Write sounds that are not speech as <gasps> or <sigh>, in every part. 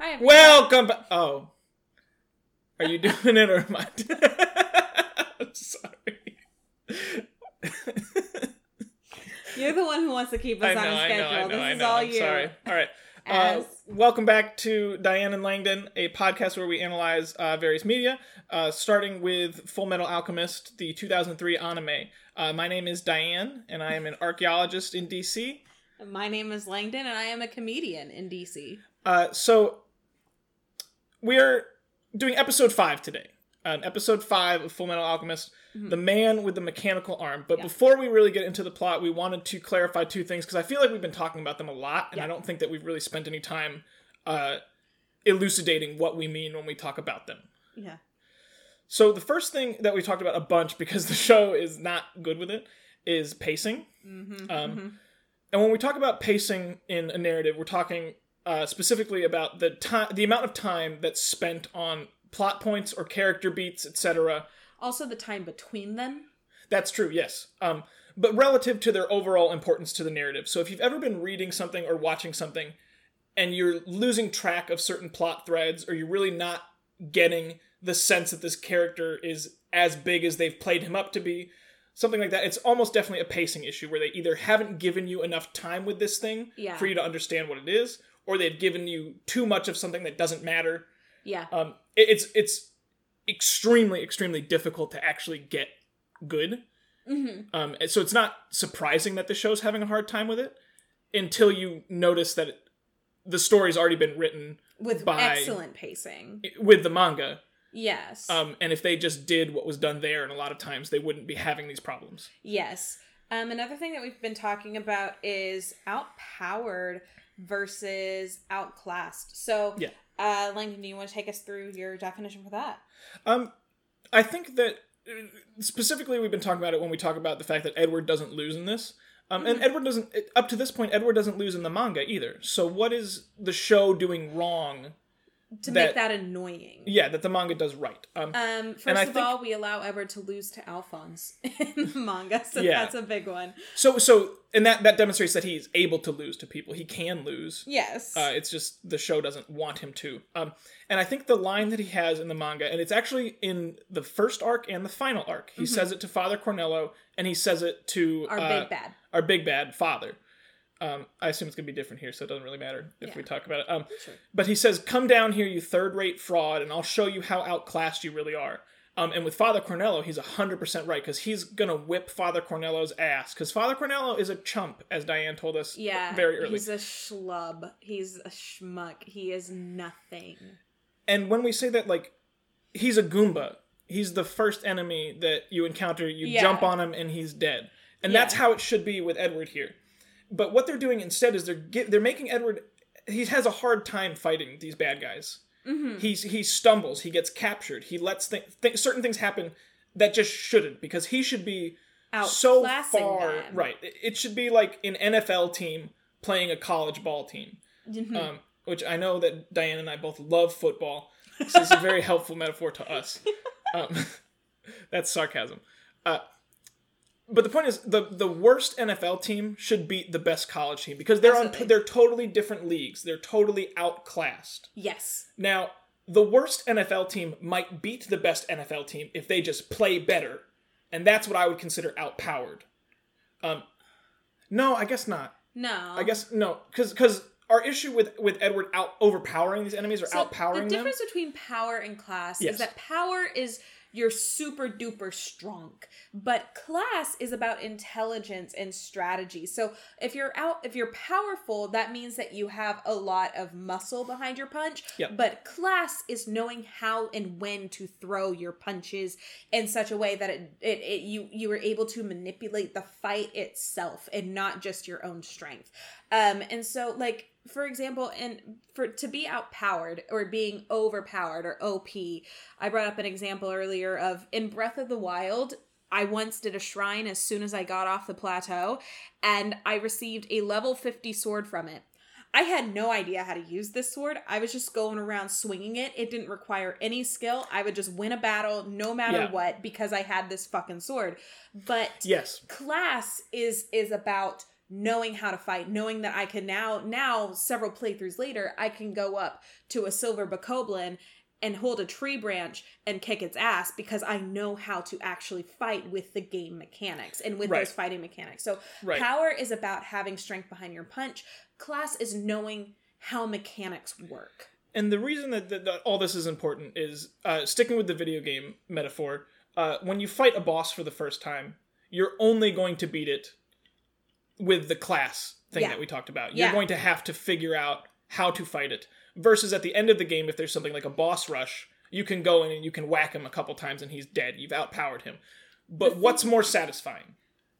Hi, everyone. Welcome back. Oh. Are you doing it or am I? <laughs> I'm sorry. You're the one who wants to keep us I know, on I schedule. know, I know, this I is know. all I'm you. sorry. All right. Uh, welcome back to Diane and Langdon, a podcast where we analyze uh, various media, uh, starting with Full Metal Alchemist, the 2003 anime. Uh, my name is Diane, and I am an archaeologist in DC. My name is Langdon, and I am a comedian in DC. Uh, so we're doing episode five today. Uh, episode five of Full Metal Alchemist, the man with the mechanical arm. But Yeah. before we really get into the plot, we wanted to clarify two things because I feel like we've been talking about them a lot, and Yeah. I don't think that we've really spent any time uh, elucidating what we mean when we talk about them. Yeah. So the first thing that we talked about a bunch because the show is not good with it is pacing. Mm-hmm. Um, And when we talk about pacing in a narrative, we're talking uh, specifically about the time, the amount of time that's spent on plot points or character beats, etc. Also, the time between them. That's true, yes. Um, but relative to their overall importance to the narrative. So if you've ever been reading something or watching something, and you're losing track of certain plot threads, or you're really not getting the sense that this character is as big as they've played him up to be, something like that, it's almost definitely a pacing issue where they either haven't given you enough time with this thing Yeah. for you to understand what it is, or they've given you too much of something that doesn't matter. Yeah. Um, it- it's it's extremely extremely difficult to actually get good. hmm Um, so it's not surprising that the show's having a hard time with it until you notice that it, the story's already been written With by- excellent pacing. with the manga. Yes. Um, and if they just did what was done there, and a lot of times they wouldn't be having these problems. Yes. Um, another thing that we've been talking about is outpowered versus outclassed. So, Yeah. uh, Langdon, do you want to take us through your definition for that? Um, I think that uh, specifically we've been talking about it when we talk about the fact that Edward doesn't lose in this. Um, and Edward doesn't up to this point. Edward doesn't lose in the manga either. So what is the show doing wrong? To That- make that annoying. Yeah, that the manga does right. Um, Um, first of think- all, we allow Edward to lose to Alphonse <laughs> in the manga, so Yeah. that's a big one. so so and that that demonstrates that he's able to lose to people. He can lose. Yes. Uh, it's just the show doesn't want him to. Um, and I think the line that he has in the manga, and it's actually in the first arc and the final arc, he says it to Father Cornello, and he says it to Our uh, big bad. our big bad father. Um, I assume it's gonna be different here, so it doesn't really matter if Yeah. we talk about it. Um, Sure. but he says, "Come down here, you third-rate fraud, and I'll show you how outclassed you really are." Um, and with Father Cornello, he's hundred percent right because he's gonna whip Father Cornello's ass because Father Cornello is a chump, as Diane told us Yeah. very early. He's a schlub. He's a schmuck. He is nothing. And when we say that, like, he's a Goomba, he's the first enemy that you encounter. You Yeah. jump on him, and he's dead. And that's how it should be with Edward here. But what they're doing instead is they're get, they're making Edward. He has a hard time fighting these bad guys. Mm-hmm. He's he stumbles. He gets captured. He lets th- th- certain things happen that just shouldn't because he should be so far them. right. It, should be like an NFL team playing a college ball team Mhm. um, which I know that Diane and I both love football. So this is a very <laughs> helpful metaphor to us. Um, <laughs> that's sarcasm. Uh, but the point is, the the worst NFL team should beat the best college team because they're on they're totally different leagues. They're totally outclassed. yes. Now, the worst NFL team might beat the best NFL team if they just play better, and that's what I would consider outpowered. Um, no, I guess not. No. I guess no, because because our issue with with Edward out overpowering these enemies or So outpowering them. the them. difference between power and class Yes. is that power is you're super duper strong. But class is about intelligence and strategy. So if you're out if you're powerful that means that you have a lot of muscle behind your punch. Yep. but class is knowing how and when to throw your punches in such a way that it, it, it you you were able to manipulate the fight itself and not just your own strength. Um and so like for example and for to be outpowered or being overpowered or op i brought up an example earlier of in breath of the wild I once did a shrine as soon as I got off the plateau, and I received a level 50 sword from it. I had no idea how to use this sword. I was just going around swinging it. It didn't require any skill. I would just win a battle no matter Yeah. what because I had this fucking sword. But yes, class is is about knowing how to fight, knowing that I can now now several playthroughs later, I can go up to a silver bokoblin and hold a tree branch and kick its ass because I know how to actually fight with the game mechanics and with Right. those fighting mechanics. So Right. power is about having strength behind your punch. Class is knowing how mechanics work. And the reason that, that, that all this is important is uh, sticking with the video game metaphor. Uh, when you fight a boss for the first time, you're only going to beat it with the class thing Yeah. that we talked about. You're Yeah. going to have to figure out how to fight it. Versus at the end of the game, if there's something like a boss rush, you can go in and you can whack him a couple times and he's dead. You've outpowered him. But what's more satisfying?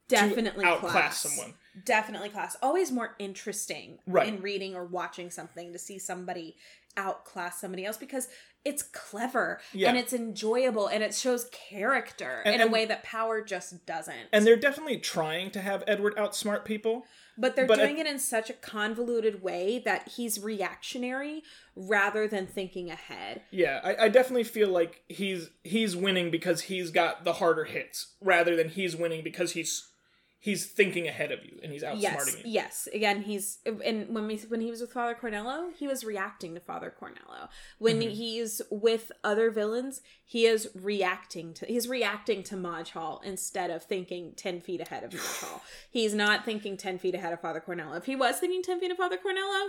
Definitely outclass class. someone. Definitely class. Always more interesting Right. in reading or watching something to see somebody outclass somebody else because it's clever Yeah. and it's enjoyable and it shows character And- in a and- way that power just doesn't. And they're definitely trying to have Edward outsmart people. but they're but doing it in such a convoluted way that he's reactionary rather than thinking ahead. Yeah, I, I definitely feel like he's he's winning because he's got the harder hits, rather than he's winning because he's he's thinking ahead of you and he's outsmarting yes, you. yes. Again, he's and when we when he was with Father Cornello, he was reacting to Father Cornello. When Mm-hmm. he's with other villains, he is reacting to he's reacting to Majhal instead of thinking ten feet ahead of Majhal. <sighs> He's not thinking ten feet ahead of Father Cornello. If he was thinking ten feet of Father Cornello.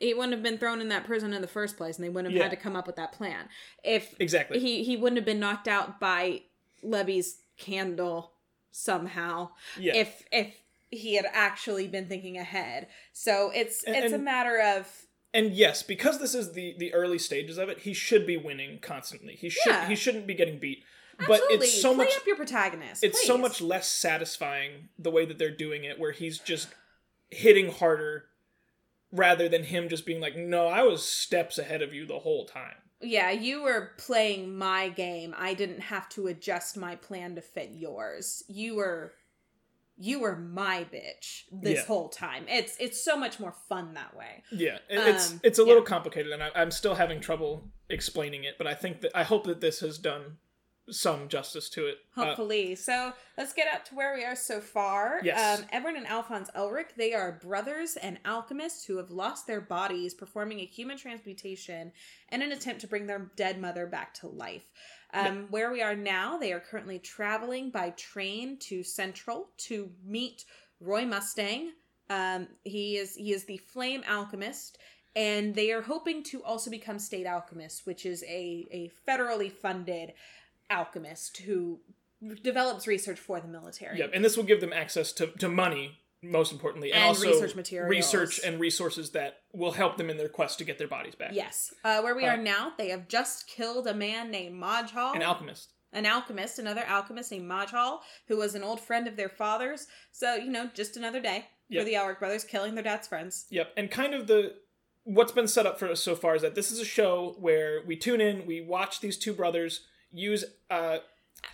He wouldn't have been thrown in that prison in the first place, and they wouldn't have Yeah. had to come up with that plan. If Exactly. he he wouldn't have been knocked out by Levy's candle somehow yeah. if if he had actually been thinking ahead. So it's And- it's a matter of and yes, because this is the the early stages of it, he should be winning constantly. He should Yeah. he shouldn't be getting beat. absolutely But it's so play much up your protagonist. it's so much less satisfying the way that they're doing it where he's just hitting harder rather than him just being like, "No, I was steps ahead of you the whole time." Yeah, you were playing my game. I didn't have to adjust my plan to fit yours. You were you were my bitch this Yeah. whole time. It's it's so much more fun that way. Yeah, it- it's Um, it's a little yeah. complicated, and I, I'm still having trouble explaining it. But I think that I hope that this has done some justice to it. Uh, Hopefully. so let's get up to where we are so far. Yes. Um, Edward and Alphonse Elric, they are brothers and alchemists who have lost their bodies performing a human transmutation in an attempt to bring their dead mother back to life. Um, Where we are now, they are currently traveling by train to Central to meet Roy Mustang. Um, he is he is the flame alchemist, and they are hoping to also become state alchemists, which is a a federally funded alchemist who develops research for the military. Yep, and this will give them access to, to money, most importantly, and, And also research materials. research and resources that will help them in their quest to get their bodies back. Yes. Uh, where we Uh, are now, they have just killed a man named Majhal. An alchemist. an alchemist, another alchemist named Majhal, who was an old friend of their father's. So, you know, just another day Yep. for the Elric brothers killing their dad's friends. Yep, and kind of the what's been set up for us so far is that this is a show where we tune in, we watch these two brothers use uh,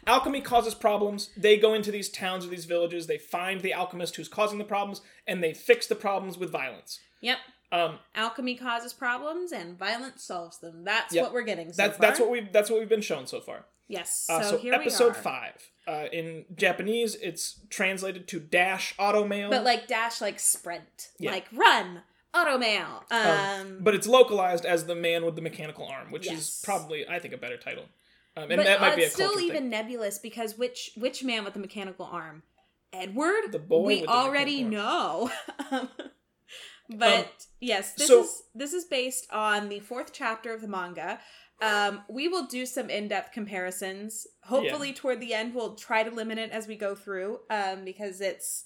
alchemy causes problems. They go into these towns or these villages, they find the alchemist who's causing the problems, and they fix the problems with violence. Yep. Um, Alchemy causes problems and violence solves them. That's Yep. what we're getting so that's far. that's what we that's what we've been shown so far. Yes. Uh, so, so, here episode we are. five. Uh, in Japanese, it's translated to dash auto mail. But like dash like sprint. Yeah. Like run. Automail. Um, but it's localized as the man with the mechanical arm, which Yes. is probably I think a better title. Um, and but that might uh, be still even thing. nebulous because which which man with the mechanical arm? Edward? The boy we already know. <laughs> but Um, yes, this so- is this is based on the fourth chapter of the manga. Um, we will do some in-depth comparisons. Hopefully, toward the end, we'll try to limit it as we go through, um, because it's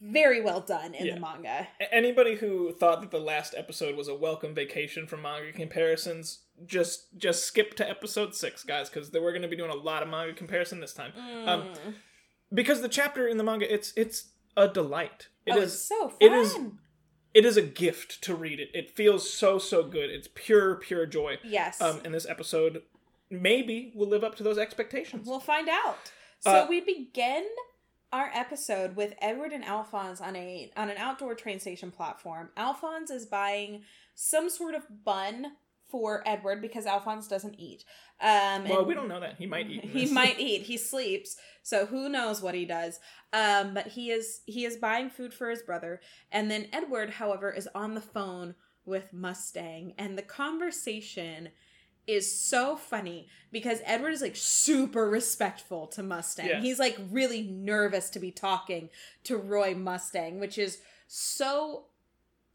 very well done in Yeah. the manga. Anybody who thought that the last episode was a welcome vacation from manga comparisons, just just skip to episode six, guys, because we're going to be doing a lot of manga comparison this time. Um, Mm. because the chapter in the manga, it's it's a delight. It is oh, it's so fun. it is- it is a gift to read it. It feels so so good. It's pure pure joy. yes. Um, and this episode maybe will live up to those expectations. We'll find out. So Uh, we begin our episode with Edward and Alphonse on a on an outdoor train station platform. Alphonse is buying some sort of bun for Edward because Alphonse doesn't eat. Um, Well, we don't know that. He might eat. <laughs> He <laughs> might eat. He sleeps, so who knows what he does. Um, but he is he is buying food for his brother, and then Edward, however, is on the phone with Mustang, and the conversation is so funny because Edward is like super respectful to Mustang. Yeah. He's like really nervous to be talking to Roy Mustang, which is so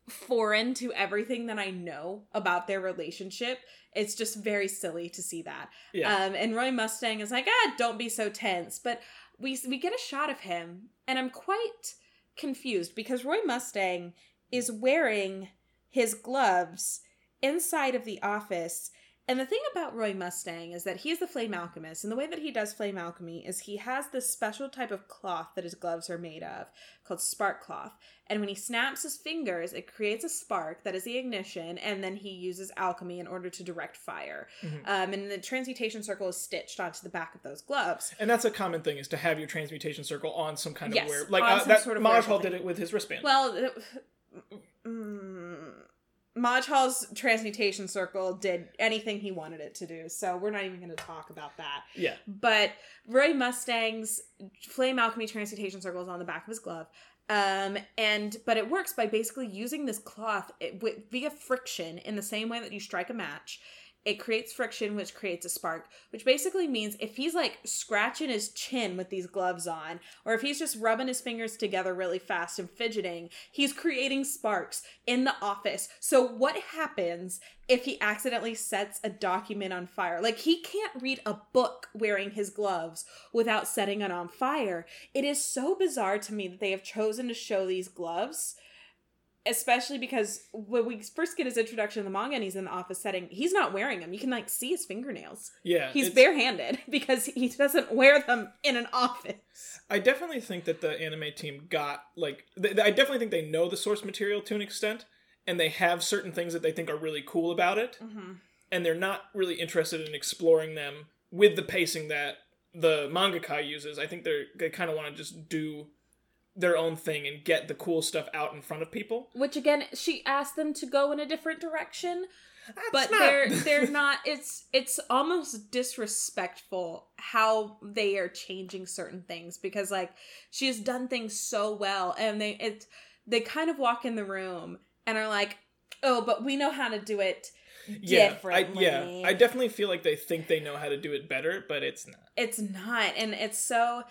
foreign to everything that I know about their relationship. It's just very silly to see that. Yeah. Um, and Roy Mustang is like, ah, don't be so tense. But we we get a shot of him, and I'm quite confused because Roy Mustang is wearing his gloves inside of the office. And the thing about Roy Mustang is that he is the flame alchemist, and the way that he does flame alchemy is he has this special type of cloth that his gloves are made of called spark cloth. And when he snaps his fingers, it creates a spark that is the ignition, and then he uses alchemy in order to direct fire. Mhm. Um, and the transmutation circle is stitched onto the back of those gloves. And that's a common thing is to have your transmutation circle on some kind of Yes, wear. Like uh, some that sort of wearable did it with his wristband. Well, it- Majhal's transmutation circle did anything he wanted it to do, so we're not even going to talk about that. yeah. But Roy Mustang's flame alchemy transmutation circle is on the back of his glove. Um, and but it works by basically using this cloth it, with, via friction in the same way that you strike a match. It creates friction, which creates a spark, which basically means if he's like scratching his chin with these gloves on, or if he's just rubbing his fingers together really fast and fidgeting, he's creating sparks in the office. So, what happens if he accidentally sets a document on fire? Like, he can't read a book wearing his gloves without setting it on fire. It is so bizarre to me that they have chosen to show these gloves. Especially because when we first get his introduction in the manga and he's in the office setting, he's not wearing them. You can like see his fingernails. Yeah. He's barehanded <laughs> because he doesn't wear them in an office. I definitely think that the anime team got like th- I definitely think they know the source material to an extent and they have certain things that they think are really cool about it Mm-hmm. and they're not really interested in exploring them with the pacing that the mangaka uses. I think they're they kind of want to just do their own thing and get the cool stuff out in front of people. Which again, she asked them to go in a different direction, That's but not- they're <laughs> they're not. It's it's almost disrespectful how they are changing certain things because like she has done things so well, and they it they kind of walk in the room and are like, oh, but we know how to do it yeah, I, differently. yeah, I definitely feel like they think they know how to do it better, but it's not. it's not and it's so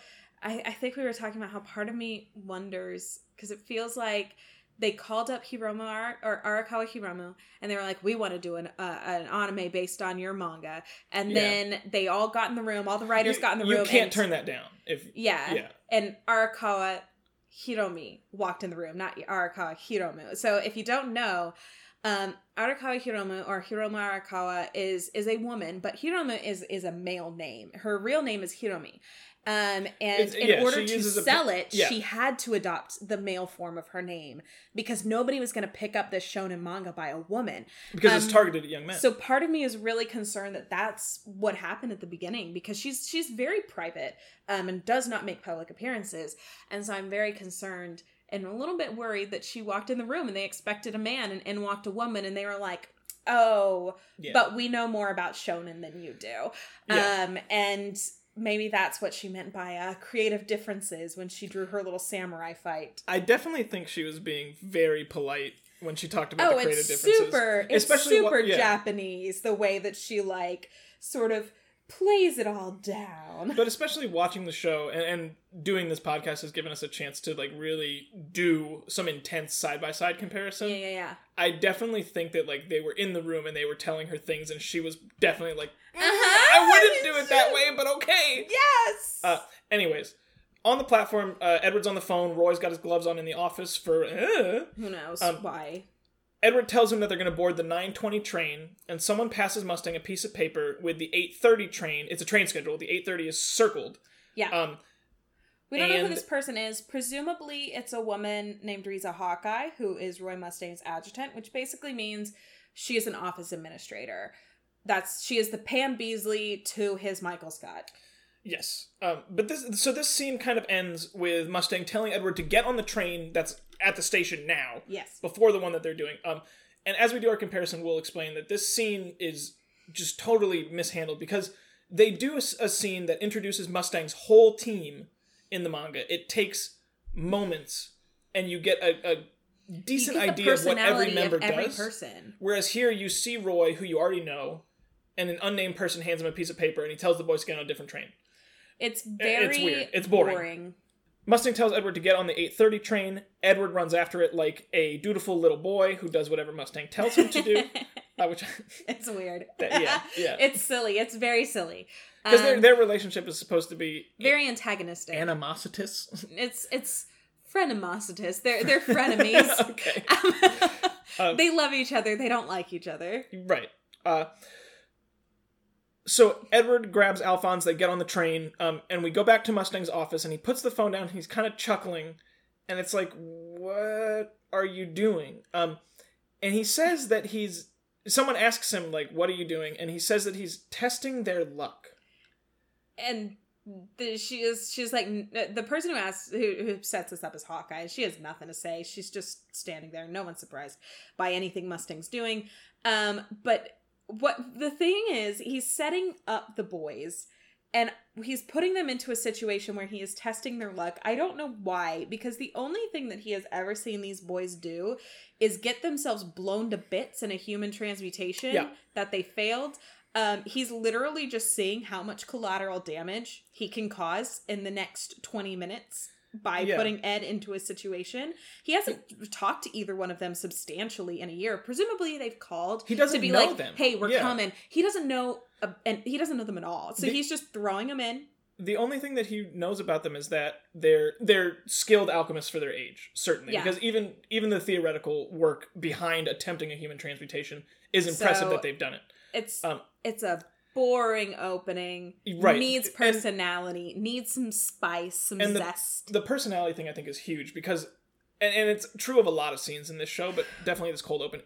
i i think we were talking about how part of me wonders because it feels like they called up hiromu Ar- or arakawa hiromu and they were like we want to do an uh, an anime based on your manga and Yeah. then they all got in the room all the writers you, got in the you room You can't and- turn that down if yeah yeah. and arakawa hiromi walked in the room not arakawa hiromu so if you don't know um, Arakawa Hiromu or Hiromu Arakawa is is a woman, but Hiromu is is a male name. Her real name is Hiromi. Um, and It's- in yeah, order to uses a sell it, yeah. she had to adopt the male form of her name because nobody was going to pick up this shonen manga by a woman. because Um, it's targeted at young men. So part of me is really concerned that that's what happened at the beginning because she's she's very private um, and does not make public appearances, and so I'm very concerned and a little bit worried that she walked in the room and they expected a man and in walked a woman and they were like, oh, yeah. but we know more about shonen than you do, um, and. Maybe that's what she meant by uh, creative differences when she drew her little samurai fight. I definitely think she was being very polite when she talked about Oh, the creative it's differences. super, it's Especially what- super yeah. Japanese the way that she like sort of plays it all down. But especially watching the show and, and doing this podcast has given us a chance to like really do some intense side by side comparison. Yeah, yeah, yeah. I definitely think that like they were in the room and they were telling her things and she was definitely like, "Mm, Uh-huh, I <laughs> wouldn't do it that way, but okay. Yes. Uh, anyways, on the platform, uh, Edward's on the phone. Roy's got his gloves on in the office for. Uh. Who knows um, why? Edward tells him that they're going to board the 9:20 train, and someone passes Mustang a piece of paper with the 8:30 train. It's a train schedule. The 8:30 is circled. Yeah. Um, we don't know who this person is. Presumably, it's a woman named Riza Hawkeye, who is Roy Mustang's adjutant, which basically means she is an office administrator. That's she is the Pam Beesly to his Michael Scott. yes. Um, but this so this scene kind of ends with Mustang telling Edward to get on the train that's at the station now Yes. before the one that they're doing. Um, and as we do our comparison, we'll explain that this scene is just totally mishandled because they do a scene that introduces Mustang's whole team in the manga. It takes moments, and you get a, a decent idea of what every member of every does. person. Whereas here, you see Roy, who you already know, and an unnamed person hands him a piece of paper, and he tells the boys to get on a different train. It's very it's weird. It's boring. Mustang tells Edward to get on the 8:30 train. Edward runs after it like a dutiful little boy who does whatever Mustang tells him to do. <laughs> uh, which, <laughs> it's weird. <laughs> yeah, yeah. it's silly. It's very silly. Because their Um, their relationship is supposed to be very antagonistic. animositous. it's it's frenemositous. They're they're frenemies. okay, Um, they love each other. They don't like each other. right. Uh, so Edward grabs Alphonse. They get on the train, um, and we go back to Mustang's office, and he puts the phone down. He's kind of chuckling, and it's like, "What are you doing?" Um, and he says that he's. Someone asks him like, "What are you doing?" And he says that he's testing their luck. And the, she is she's like the person who asks who, who sets this up is Hawkeye. She has nothing to say. She's just standing there. No one's surprised by anything Mustang's doing. Um, but what the thing is, he's setting up the boys and he's putting them into a situation where he is testing their luck. I don't know why, because the only thing that he has ever seen these boys do is get themselves blown to bits in a human transmutation Yeah. that they failed. Um, he's literally just seeing how much collateral damage he can cause in the next 20 minutes by Yeah. putting Ed into a situation. He hasn't talked to either one of them substantially in a year. Presumably they've called He doesn't to be know like, them. "Hey, we're Yeah. coming." He doesn't know uh, and he doesn't know them at all. So The- he's just throwing them in. the only thing that he knows about them is that they're they're skilled alchemists for their age, certainly. Yeah. Because even even the theoretical work behind attempting a human transmutation is impressive So- that they've done it. It's Um, it's a boring opening. Right. Needs And- personality, needs some spice, some And the- zest. The personality thing I think is huge because and, and it's true of a lot of scenes in this show, but definitely this cold open.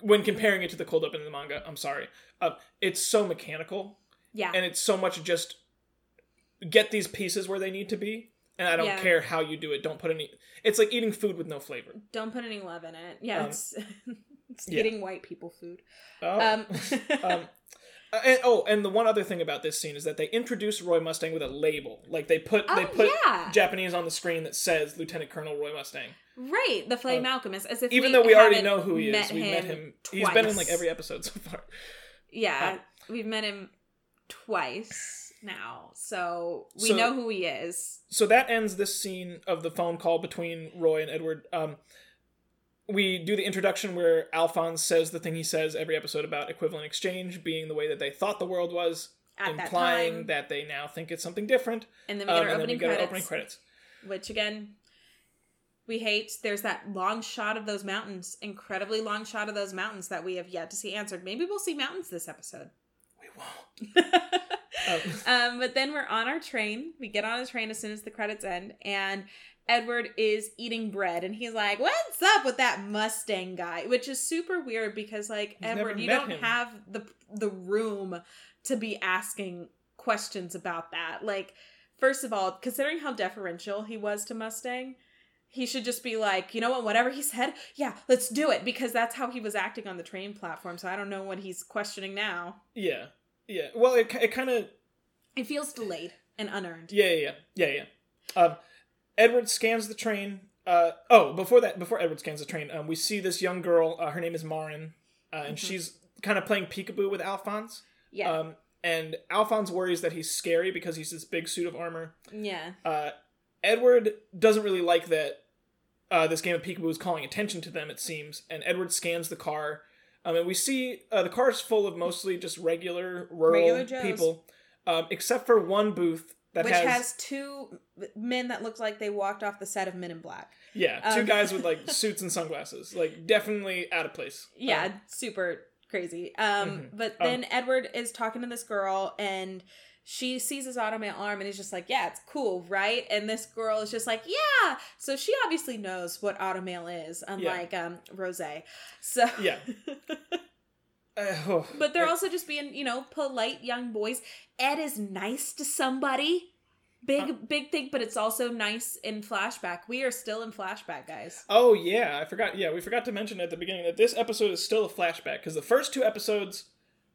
When comparing it to the cold open in the manga, I'm sorry, uh, it's so mechanical yeah. and it's so much just get these pieces where they need to be, and I don't Yeah. care how you do it. Don't put any. It's like eating food with no flavor. Don't put any love in it. Yeah, Um, it's, <laughs> it's yeah. eating white people food. Oh. Um, <laughs> um, <laughs> uh, and, oh, and the one other thing about this scene is that they introduce Roy Mustang with a label. Like they put they Oh, put yeah. Japanese on the screen that says Lieutenant Colonel Roy Mustang. right, the Flame Um, Alchemist, as if Even though we already know who he is, we've met him him. He's been in like every episode so far. Yeah, Um, we've met him twice now, so we So- know who he is. So that ends this scene of the phone call between Roy and Edward. Um, we do the introduction where Alphonse says the thing he says every episode about equivalent exchange being the way that they thought the world was, At implying time, that they now think it's something different. and then we Um, get our and then opening get credits, our opening credits. which again we hate. There's that long shot of those mountains, incredibly long shot of those mountains that we have yet to see answered. Maybe we'll see mountains this episode. We won't. Um, <laughs> um, but then we're on our train. We get on a train as soon as the credits end, and Edward is eating bread, and he's like, "What's up with that Mustang guy?" Which is super weird because, like, He's Edward, you don't him. have the the room to be asking questions about that. Like, first of all, considering how deferential he was to Mustang. He should just be like, you know what, whatever he said, yeah, let's do it because that's how he was acting on the train platform. So I don't know what he's questioning now. yeah, yeah. Well, it, it kind of It feels delayed and unearned. Yeah, yeah, yeah, yeah. yeah. Um, Edward scans the train. Uh, oh, before that, before Edward scans the train, um, we see this young girl. Uh, her name is Marin, uh, and Mhm. she's kind of playing peekaboo with Alphonse. Yeah. Um, and Alphonse worries that he's scary because he's this big suit of armor. yeah. Uh, Edward doesn't really like that. Uh, this game of peekaboo is calling attention to them. It seems, and Edward scans the car. Um, and we see uh, the car is full of mostly just regular rural Regular people, um, except for one booth Which has, has... two men that look like they walked off the set of Men in Black. yeah two um, guys with like <laughs> suits and sunglasses, like definitely out of place. Yeah, Um, super crazy. Um, Mhm. but Um, then Edward is talking to this girl and she sees his automail arm and he's just like, Yeah, it's cool, right? And this girl is just like, Yeah. So she obviously knows what automail is, unlike um Rose. So yeah. <laughs> Oh, <sighs> But they're also just being, you know, polite young boys. Ed is nice to somebody. big big thing, but it's also nice in flashback. We are still in flashback, guys. Oh yeah, I forgot. Yeah, we forgot to mention at the beginning that this episode is still a flashback because the first two episodes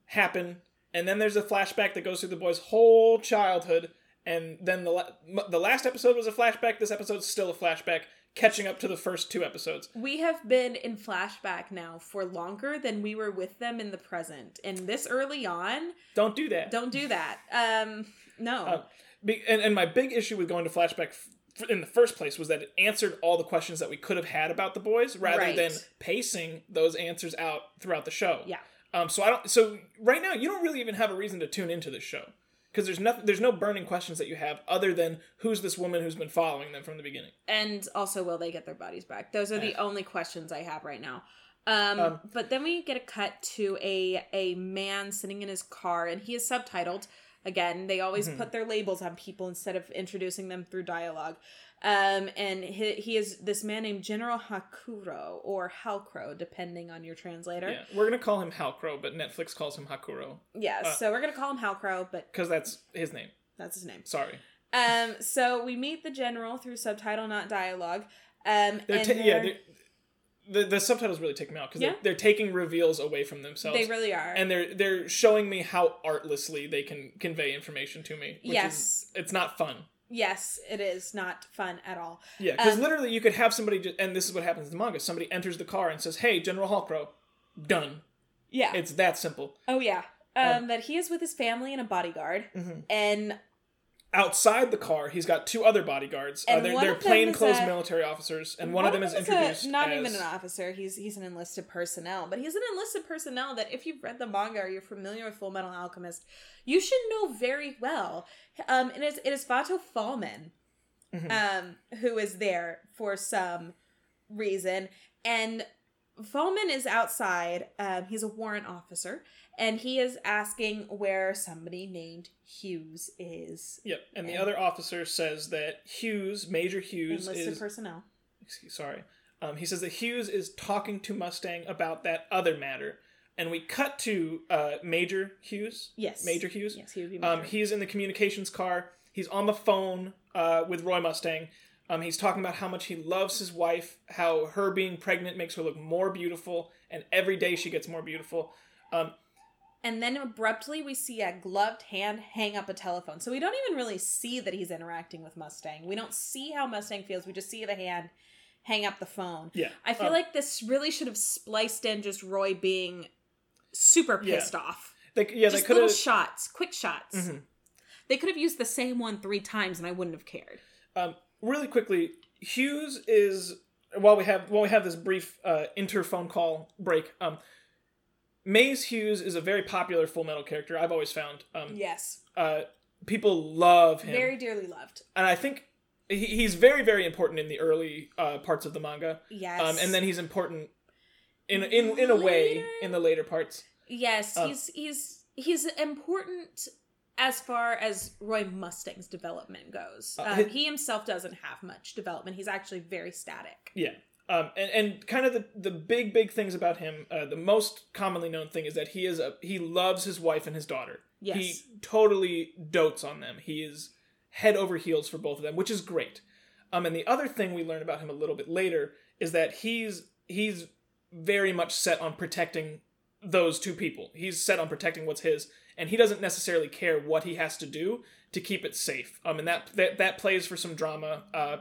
happen, and then there's a flashback that goes through the boy's whole childhood, and then the la- the last episode was a flashback. This episode's still a flashback, catching up to the first two episodes. We have been in flashback now for longer than we were with them in the present. And this early on, Don't do that. don't do that. Um no. Uh, Be- and, and my big issue with going to flashback f- in the first place was that it answered all the questions that we could have had about the boys rather Right. than pacing those answers out throughout the show. yeah. Um, so I don't. So right now, you don't really even have a reason to tune into this show because there's nothing. There's no burning questions that you have other than who's this woman who's been following them from the beginning. And also will they get their bodies back? Those are the only questions I have right now. Um, Um, but then we get a cut to a a man sitting in his car and he is subtitled. Again, they always Mm-hmm. put their labels on people instead of introducing them through dialogue. Um, and he, he is this man named General Hakuro or Halcro, depending on your translator. Yeah, we're gonna call him Halcro, but Netflix calls him Hakuro Yeah, Uh, so we're gonna call him Halcro, but because that's his name. that's his name. Sorry. Um, so we meet the general through subtitle, not dialogue. Um, They're ta- yeah. they're- the the subtitles really take me out because Yeah. they're, they're taking reveals away from themselves. they really are. and they're they're showing me how artlessly they can convey information to me. Which Yes. is, it's not fun. Yes, it is not fun at all. Yeah, because Um, literally you could have somebody, just, and this is what happens in the manga. Somebody enters the car and says, "Hey, General Halcro," done. Yeah. It's that simple. oh yeah. Um, that he is with his family and a bodyguard, Mm-hmm. and Outside the car, he's got two other bodyguards. Uh, they're one they're plainclothes military officers, and one, of them is a- introduced not as even an officer. He's he's an enlisted personnel, but he's an enlisted personnel that if you've read the manga or you're familiar with Full Metal Alchemist, you should know very well. Um, and it's it is Vato Falman, Mhm. um, who is there for some reason, and Falman is outside. Um, he's a warrant officer, and he is asking where somebody named Hughes is. Yep, and the other officer says that Hughes, Major Hughes, Enlisted is personnel. excuse, sorry. Um, he says that Hughes is talking to Mustang about that other matter, and we cut to uh, Major Hughes. Yes. Major Hughes. Yes, he would be. Um, he's in the communications car. He's on the phone uh, with Roy Mustang. Um, he's talking about how much he loves his wife, how her being pregnant makes her look more beautiful, and every day she gets more beautiful. Um, And then abruptly, we see a gloved hand hang up a telephone. So we don't even really see that he's interacting with Mustang. We don't see how Mustang feels. We just see the hand hang up the phone. yeah, I feel Um, like this really should have spliced in just Roy being super Yeah. pissed off. they, yeah, they just could little shots, quick shots. Mhm. They could have used the same one three times, and I wouldn't have cared. Um, really quickly, Hughes is while we have while we have this brief uh, interphone call break. Um, Maes Hughes is a very popular Full Metal character. I've always found. Um, Yes, uh, people love him, very dearly loved. and I think he, he's very very important in the early uh, parts of the manga. Yes, Um, and then he's important in in in a way in the later parts. Yes, Um, he's he's he's important as far as Roy Mustang's development goes. Uh, Um, hi- he himself doesn't have much development. He's actually very static. Yeah. Um, and, and kind of the, the big big things about him. Uh, the most commonly known thing is that he is a he loves his wife and his daughter. Yes. He totally dotes on them. He is head over heels for both of them, which is great. Um, and the other thing we learn about him a little bit later is that he's he's very much set on protecting those two people. He's set on protecting what's his, and he doesn't necessarily care what he has to do to keep it safe. Um, and that that, that plays for some drama uh,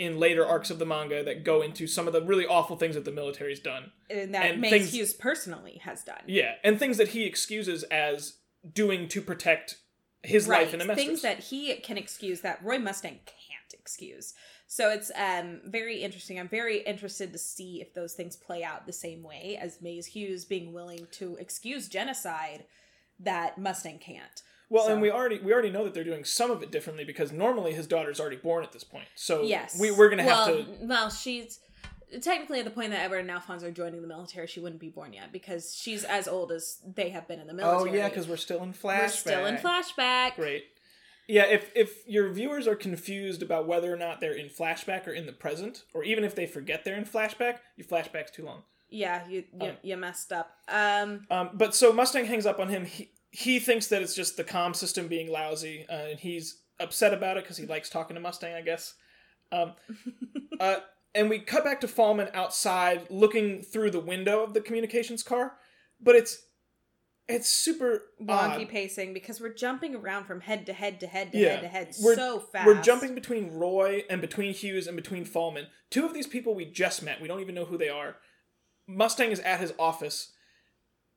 in later arcs of the manga that go into some of the really awful things that the military's done. And that And Maes Hughes personally has done. Yeah, and things that he excuses as doing to protect his life in a mess. things that he can excuse that Roy Mustang can't excuse. So it's um very interesting. I'm very interested to see if those things play out the same way as Maes Hughes being willing to excuse genocide that Mustang can't. Well, and we already we already know that they're doing some of it differently because normally his daughter's already born at this point. So Yes, we we're gonna have to. Well, she's technically at the point that Edward and Alphonse are joining the military. She wouldn't be born yet because she's as old as they have been in the military. Oh military. yeah, because we're still in flashback. we're still in flashback. Great. Yeah, if if your viewers are confused about whether or not they're in flashback or in the present, or even if they forget they're in flashback, your flashback's too long. Yeah, you you, Um, you messed up. Um, Um, but so Mustang hangs up on him. He he thinks that it's just the comm system being lousy, uh, and he's upset about it because he likes talking to Mustang, I guess. Um, <laughs> uh, and we cut back to Falman outside looking through the window of the communications car, but it's it's super wonky odd. pacing because we're jumping around from head to head to head to Yeah. head to head We're- so fast. We're jumping between Roy and between Hughes and between Falman. Two of these people we just met. We don't even know who they are. Mustang is at his office,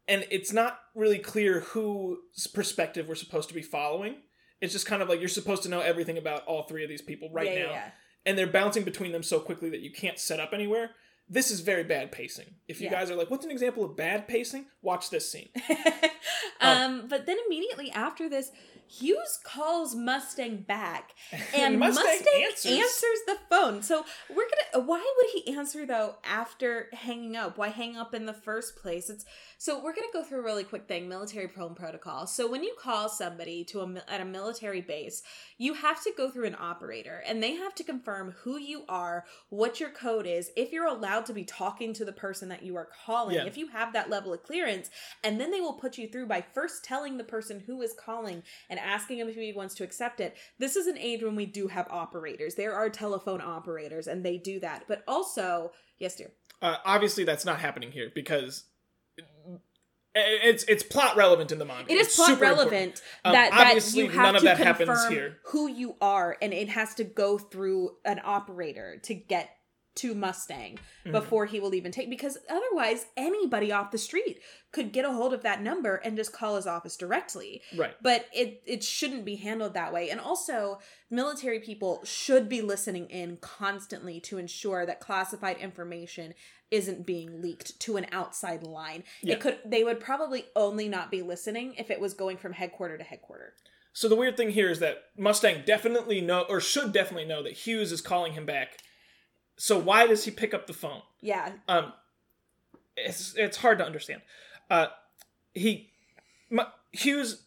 and it's not really clear whose perspective we're supposed to be following. It's just kind of like you're supposed to know everything about all three of these people right Yeah, now, yeah, and they're bouncing between them so quickly that you can't set up anywhere. This is very bad pacing. If you Yeah. guys are like, "What's an example of bad pacing?" Watch this scene. <laughs> um, but then immediately after this, Hughes calls Mustang back, <laughs> and Mustang Mustang, answers. answers. the phone. So we're gonna. Why would he answer though after hanging up? Why hang up in the first place? It's so we're gonna go through a really quick thing: military phone protocol. So when you call somebody to a at a military base, you have to go through an operator, and they have to confirm who you are, what your code is, if you're allowed to be talking to the person that you are calling, Yeah. if you have that level of clearance, and then they will put you through by first telling the person who is calling and asking him if he wants to accept it. This is an age when we do have operators. There are telephone operators, and they do that. But also, yes, dear. Uh, obviously, that's not happening here because it's it's plot relevant in the manga. It is It's plot super relevant Um, that, that obviously, you have none of to that happens confirm here. who you are, and it has to go through an operator to get to Mustang Mhm. before he will even take. Because otherwise, anybody off the street could get a hold of that number and just call his office directly. Right. But it it shouldn't be handled that way. And also, military people should be listening in constantly to ensure that classified information isn't being leaked to an outside line. Yeah. It could they would probably only not be listening if it was going from headquarter to headquarter. So the weird thing here is that Mustang definitely know or should definitely know that Hughes is calling him back. So why does he pick up the phone? Yeah. Um, it's it's hard to understand. Uh, he Mu- Hughes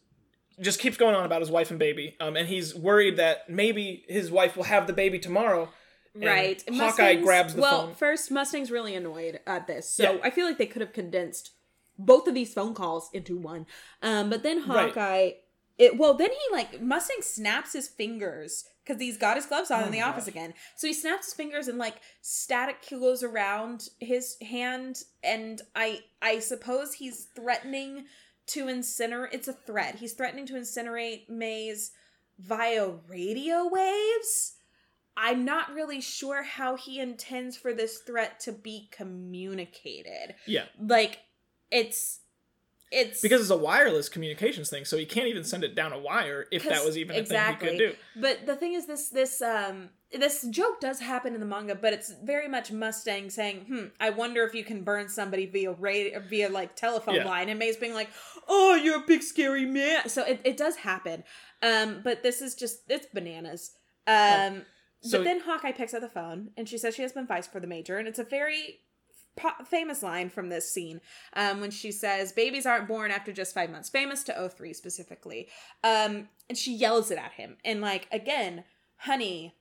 just keeps going on about his wife and baby. Um, and he's worried that maybe his wife will have the baby tomorrow. right. Hawkeye Mustang's- grabs the well, phone. first Mustang's really annoyed at this. So Yeah. I feel like they could have condensed both of these phone calls into one. Um but then Right. It well then he like Mustang snaps his fingers because he's got his gloves on Oh in the office gosh. again. So he snaps his fingers and like static goes around his hand and I I suppose he's threatening to incinerate it's a threat. He's threatening to incinerate Maes via radio waves. I'm not really sure how he intends for this threat to be communicated. Yeah, Like it's it's because it's a wireless communications thing, so he can't even send it down a wire if that was even a exactly. thing he could do. But the thing is, this this um this joke does happen in the manga, but it's very much Mustang saying, "Hmm, I wonder if you can burn somebody via radio, via like telephone Yeah. line," and Maes being like, "Oh, you're a big scary man." So it, it does happen. Um, but this is just it's bananas. Um, so- but then Hawkeye picks up the phone and she says she has been vice for the major, and it's a very po- famous line from this scene um, when she says babies aren't born after just five months. Famous to 03 specifically. Um, and she yells it at him. And like again honey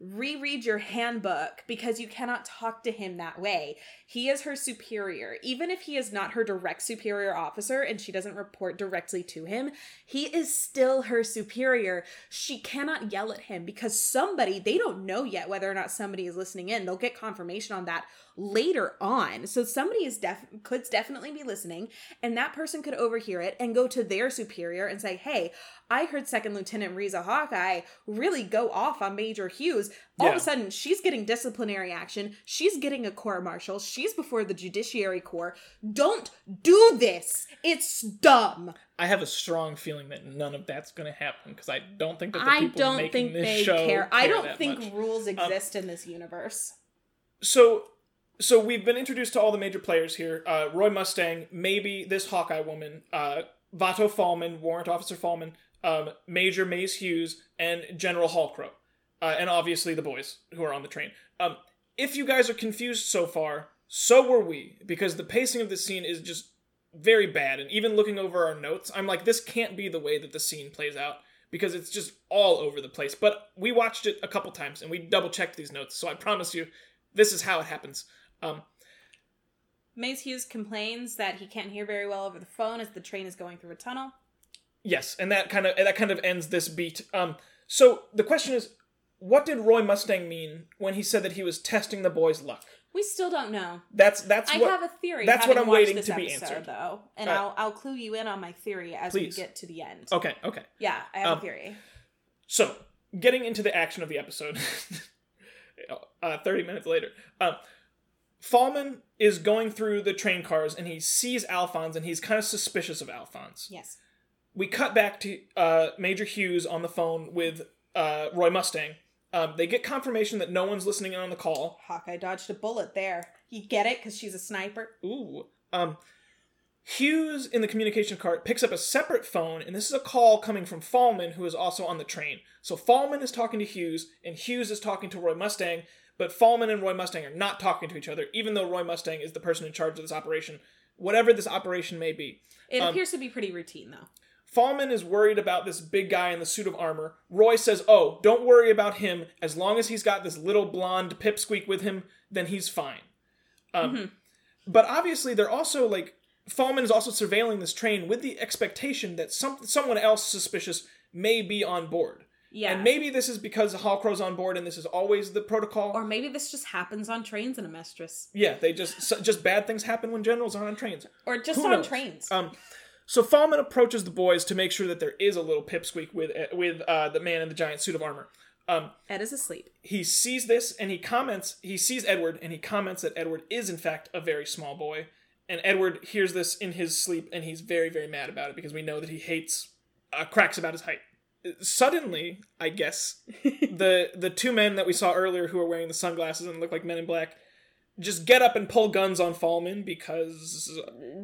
reread your handbook because you cannot talk to him that way. He is her superior. Even if he is not her direct superior officer and she doesn't report directly to him he is still her superior. She cannot yell at him because somebody they don't know yet whether or not somebody is listening in. They'll get confirmation on that later on. So somebody is def could definitely be listening and that person could overhear it and go to their superior and say hey i heard second lieutenant riza hawkeye really go off on major hughes. All of a sudden she's getting disciplinary action. She's getting a court martial. She's before the judiciary court don't do this. It's dumb. I have a strong feeling that none of that's going to happen because I don't think that the i don't making think this they show care. I don't think much. Um, rules exist in this universe. so so we've been introduced to all the major players here. Uh, roy mustang maybe this hawkeye woman. Uh, vato falman warrant officer falman um, major maes hughes and general halcro uh, and obviously the boys who are on the train. Um, if you guys are confused so far so were we because the pacing of this scene is just very bad and even looking over our notes i'm like this can't be the way that the scene plays out because it's just all over the place. But we watched it a couple times and we double checked these notes so i promise you this is how it happens um, Maes Hughes complains that he can't hear very well over the phone as the train is going through a tunnel. yes and that kind of that kind of ends this beat um, So the question is, what did Roy Mustang mean when he said that he was testing the boys' luck? We still don't know. That's that's I what have a theory. that's what I'm waiting this to be episode, answered. though, and Right. I'll I'll clue you in on my theory as Please. we get to the end. Okay, okay. Yeah, I have Um, a theory. So, getting into the action of the episode, <laughs> uh, 30 minutes later, um, Falman is going through the train cars and he sees Alphonse and he's kind of suspicious of Alphonse. Yes. We cut back to uh, Major Hughes on the phone with uh, Roy Mustang. Um, they get confirmation that no one's listening in on the call. Hawkeye dodged a bullet there. You get it because she's a sniper. Ooh. Um, Hughes in the communication cart picks up a separate phone, and this is a call coming from Falman, who is also on the train. So Falman is talking to Hughes, and Hughes is talking to Roy Mustang, but Falman and Roy Mustang are not talking to each other, even though Roy Mustang is the person in charge of this operation, whatever this operation may be. It Um, appears to be pretty routine though. Falman is worried about this big guy in the suit of armor. Roy says, Oh, don't worry about him. As long as he's got this little blonde pipsqueak with him, then he's fine. Um, Mhm. But obviously, they're also like, Falman is also surveilling this train with the expectation that some someone else suspicious may be on board. Yeah. And maybe this is because Halcro's on board and this is always the protocol. or maybe this just happens on trains in Amestris. yeah, they just so- just bad things happen when generals are on trains. Or just Who on knows? trains. Um, so Falman approaches the boys to make sure that there is a little pipsqueak with with uh, the man in the giant suit of armor. Um, Ed is asleep. he sees this and he comments. He sees Edward and he comments that Edward is in fact a very small boy. And Edward hears this in his sleep and he's very very mad about it because we know that he hates uh, cracks about his height. Suddenly, I guess <laughs> the the two men that we saw earlier who are wearing the sunglasses and look like men in black just get up and pull guns on Falman because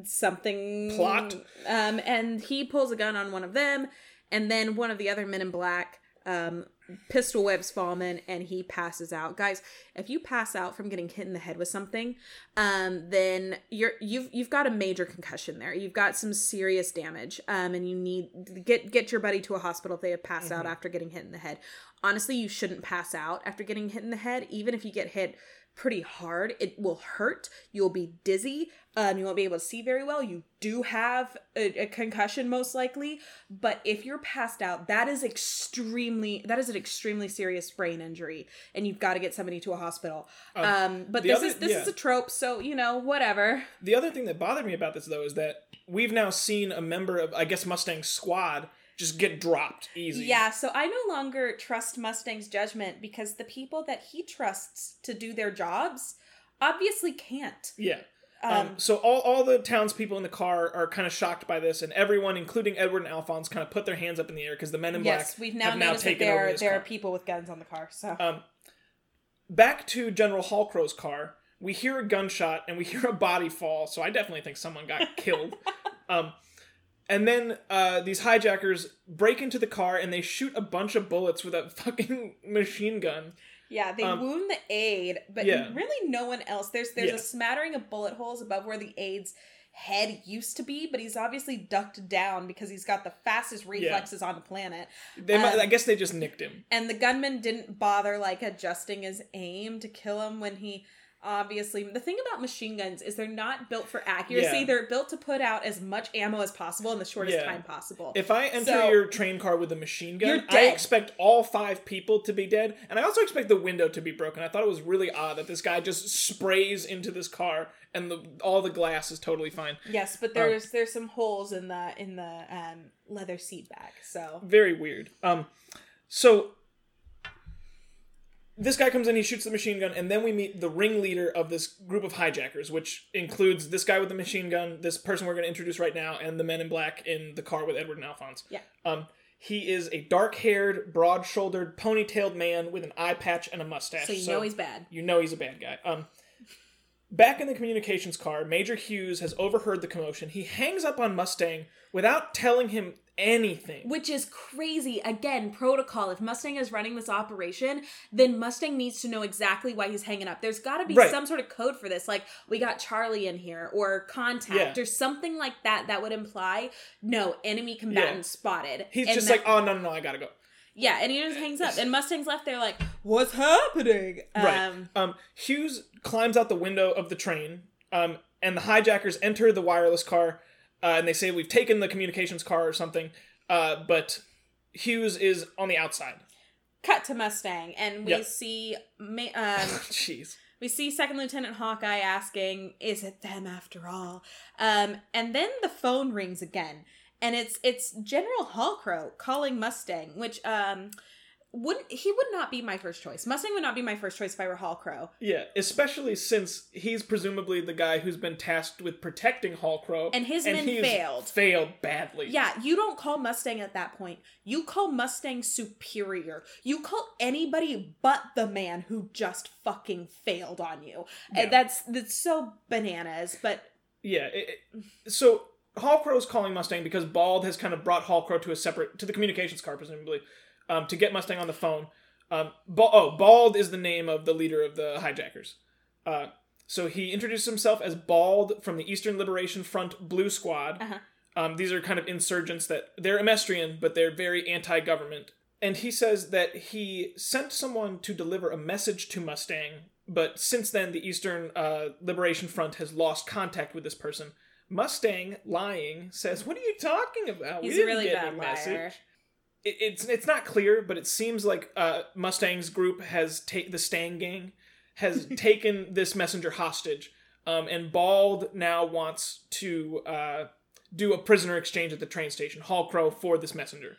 Something Plot? Um, and he pulls a gun on one of them, and then one of the other men in black um pistol whips Falman and he passes out. Guys, if you pass out from getting hit in the head with something, um, then you're you've you've got a major concussion there. You've got some serious damage. Um, and you need get get your buddy to a hospital if they have passed out after getting hit in the head. Honestly, you shouldn't pass out after getting hit in the head, even if you get hit pretty hard. It will hurt. You'll be dizzy. Um, you won't be able to see very well. You do have a, a concussion, most likely. But if you're passed out, that is extremely that is an extremely serious brain injury, and you've got to get somebody to a hospital. Um, but this other- is this yeah. is a trope, so you know whatever. The other thing that bothered me about this, though, is that we've now seen a member of, I guess, Mustang squad just get dropped easy. Yeah, so I no longer trust Mustang's judgment because the people that he trusts to do their jobs obviously can't. Yeah. Um, Um, so all, all the townspeople in the car are kind of shocked by this, and everyone, including Edward and Alphonse, kind of put their hands up in the air because the men in yes, black we've now have now taken over there this there are people with guns on the car. So Um, back to General Halcro's car, we hear a gunshot and we hear a body fall. So I definitely think someone got killed. <laughs> And then uh, these hijackers break into the car and they shoot a bunch of bullets with a fucking <laughs> machine gun. yeah, they um, wound the aide, but yeah. really no one else. There's there's Yeah. a smattering of bullet holes above where the aide's head used to be, but he's obviously ducked down because he's got the fastest reflexes on the planet. They, might, Um, I guess they just nicked him. And the gunman didn't bother like adjusting his aim to kill him when he obviously the thing about machine guns is they're not built for accuracy. Yeah. They're built to put out as much ammo as possible in the shortest Yeah. time possible. If I enter So- your train car with a machine gun, I expect all five people to be dead, and I also expect the window to be broken. I thought it was really odd that this guy just sprays into this car and the all the glass is totally fine. yes, but there's there's some holes in the in the um, leather seat back. So Very weird. Um, so this guy comes in, he shoots the machine gun, and then we meet the ringleader of this group of hijackers, which includes this guy with the machine gun, this person we're going to introduce right now, and the men in black in the car with Edward and Alphonse. Yeah. Um, he is a dark-haired, broad-shouldered, ponytailed man with an eye patch and a mustache. so you know he's bad. you know he's a bad guy. Um, back in the communications car, Major Hughes has overheard the commotion. He hangs up on Mustang without telling him anything. Which is crazy. Again, protocol. If Mustang is running this operation, then Mustang needs to know exactly why he's hanging up. There's got to be Right. some sort of code for this. Like, we got Charlie in here, or contact, Yeah. or something like that that would imply no enemy combatant Yeah. spotted. He's And just that- like, oh no, no, no, I gotta go. yeah, and he just hangs up. And Mustang's left there, like, what's happening? Right. Um, Um, Hughes climbs out the window of the train, um, and the hijackers enter the wireless car, uh, and they say we've taken the communications car or something. Uh, but Hughes is on the outside. cut to Mustang, and we Yep. see ma- um, <laughs> Jeez. we see Second Lieutenant Hawkeye asking, "Is it them after all?" Um, and then the phone rings again, and it's it's General Halcro calling Mustang, which um wouldn't he would not be my first choice. Mustang would not be my first choice if I were Halcro. Yeah, especially since he's presumably the guy who's been tasked with protecting Halcro, And his men he's failed. Failed badly. Yeah, you don't call Mustang at that point. You call Mustang superior. You call anybody but the man who just fucking failed on you. Yeah. And that's that's so bananas, but Yeah. it- it- so Halcro's calling Mustang because Bald has kind of brought Halcro to a separate to the communications car, presumably, um, to get Mustang on the phone. Um, ba- oh, Bald is the name of the leader of the hijackers. Uh, so he introduces himself as Bald from the Eastern Liberation Front Blue Squad. Uh-huh. Um, these are kind of insurgents that they're Amestrian, but they're very anti-government. And he says that he sent someone to deliver a message to Mustang, but since then the Eastern uh, Liberation Front has lost contact with this person. Mustang, lying, says, "What are you talking about? he's we a didn't really get bad any liar. Message." It, it's it's not clear, but it seems like uh, Mustang's group has taken the Stang gang has <laughs> taken this messenger hostage, um, and Bald now wants to uh, do a prisoner exchange at the train station, Halcro for this messenger.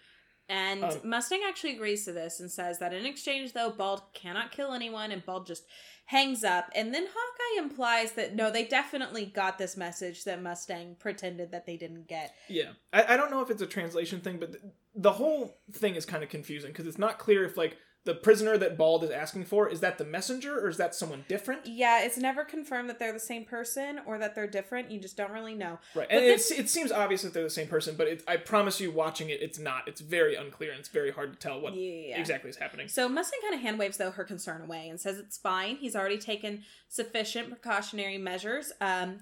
And Um, Mustang actually agrees to this and says that in exchange, though, Bald cannot kill anyone, and Bald just hangs up. And then Hawkeye implies that no, they definitely got this message that Mustang pretended that they didn't get. Yeah, I, I don't know if it's a translation thing, but th- the whole thing is kind of confusing because it's not clear if like the prisoner that Bald is asking for is that the messenger or is that someone different. Yeah, it's never confirmed that they're the same person or that they're different. You just don't really know. Right, But and then- it's, it seems obvious that they're the same person, but it, I promise you, watching it, it's not. It's very unclear and it's very hard to tell what Yeah. exactly is happening. So Mustang kind of hand waves though her concern away and says it's fine. He's already taken sufficient precautionary measures. Um,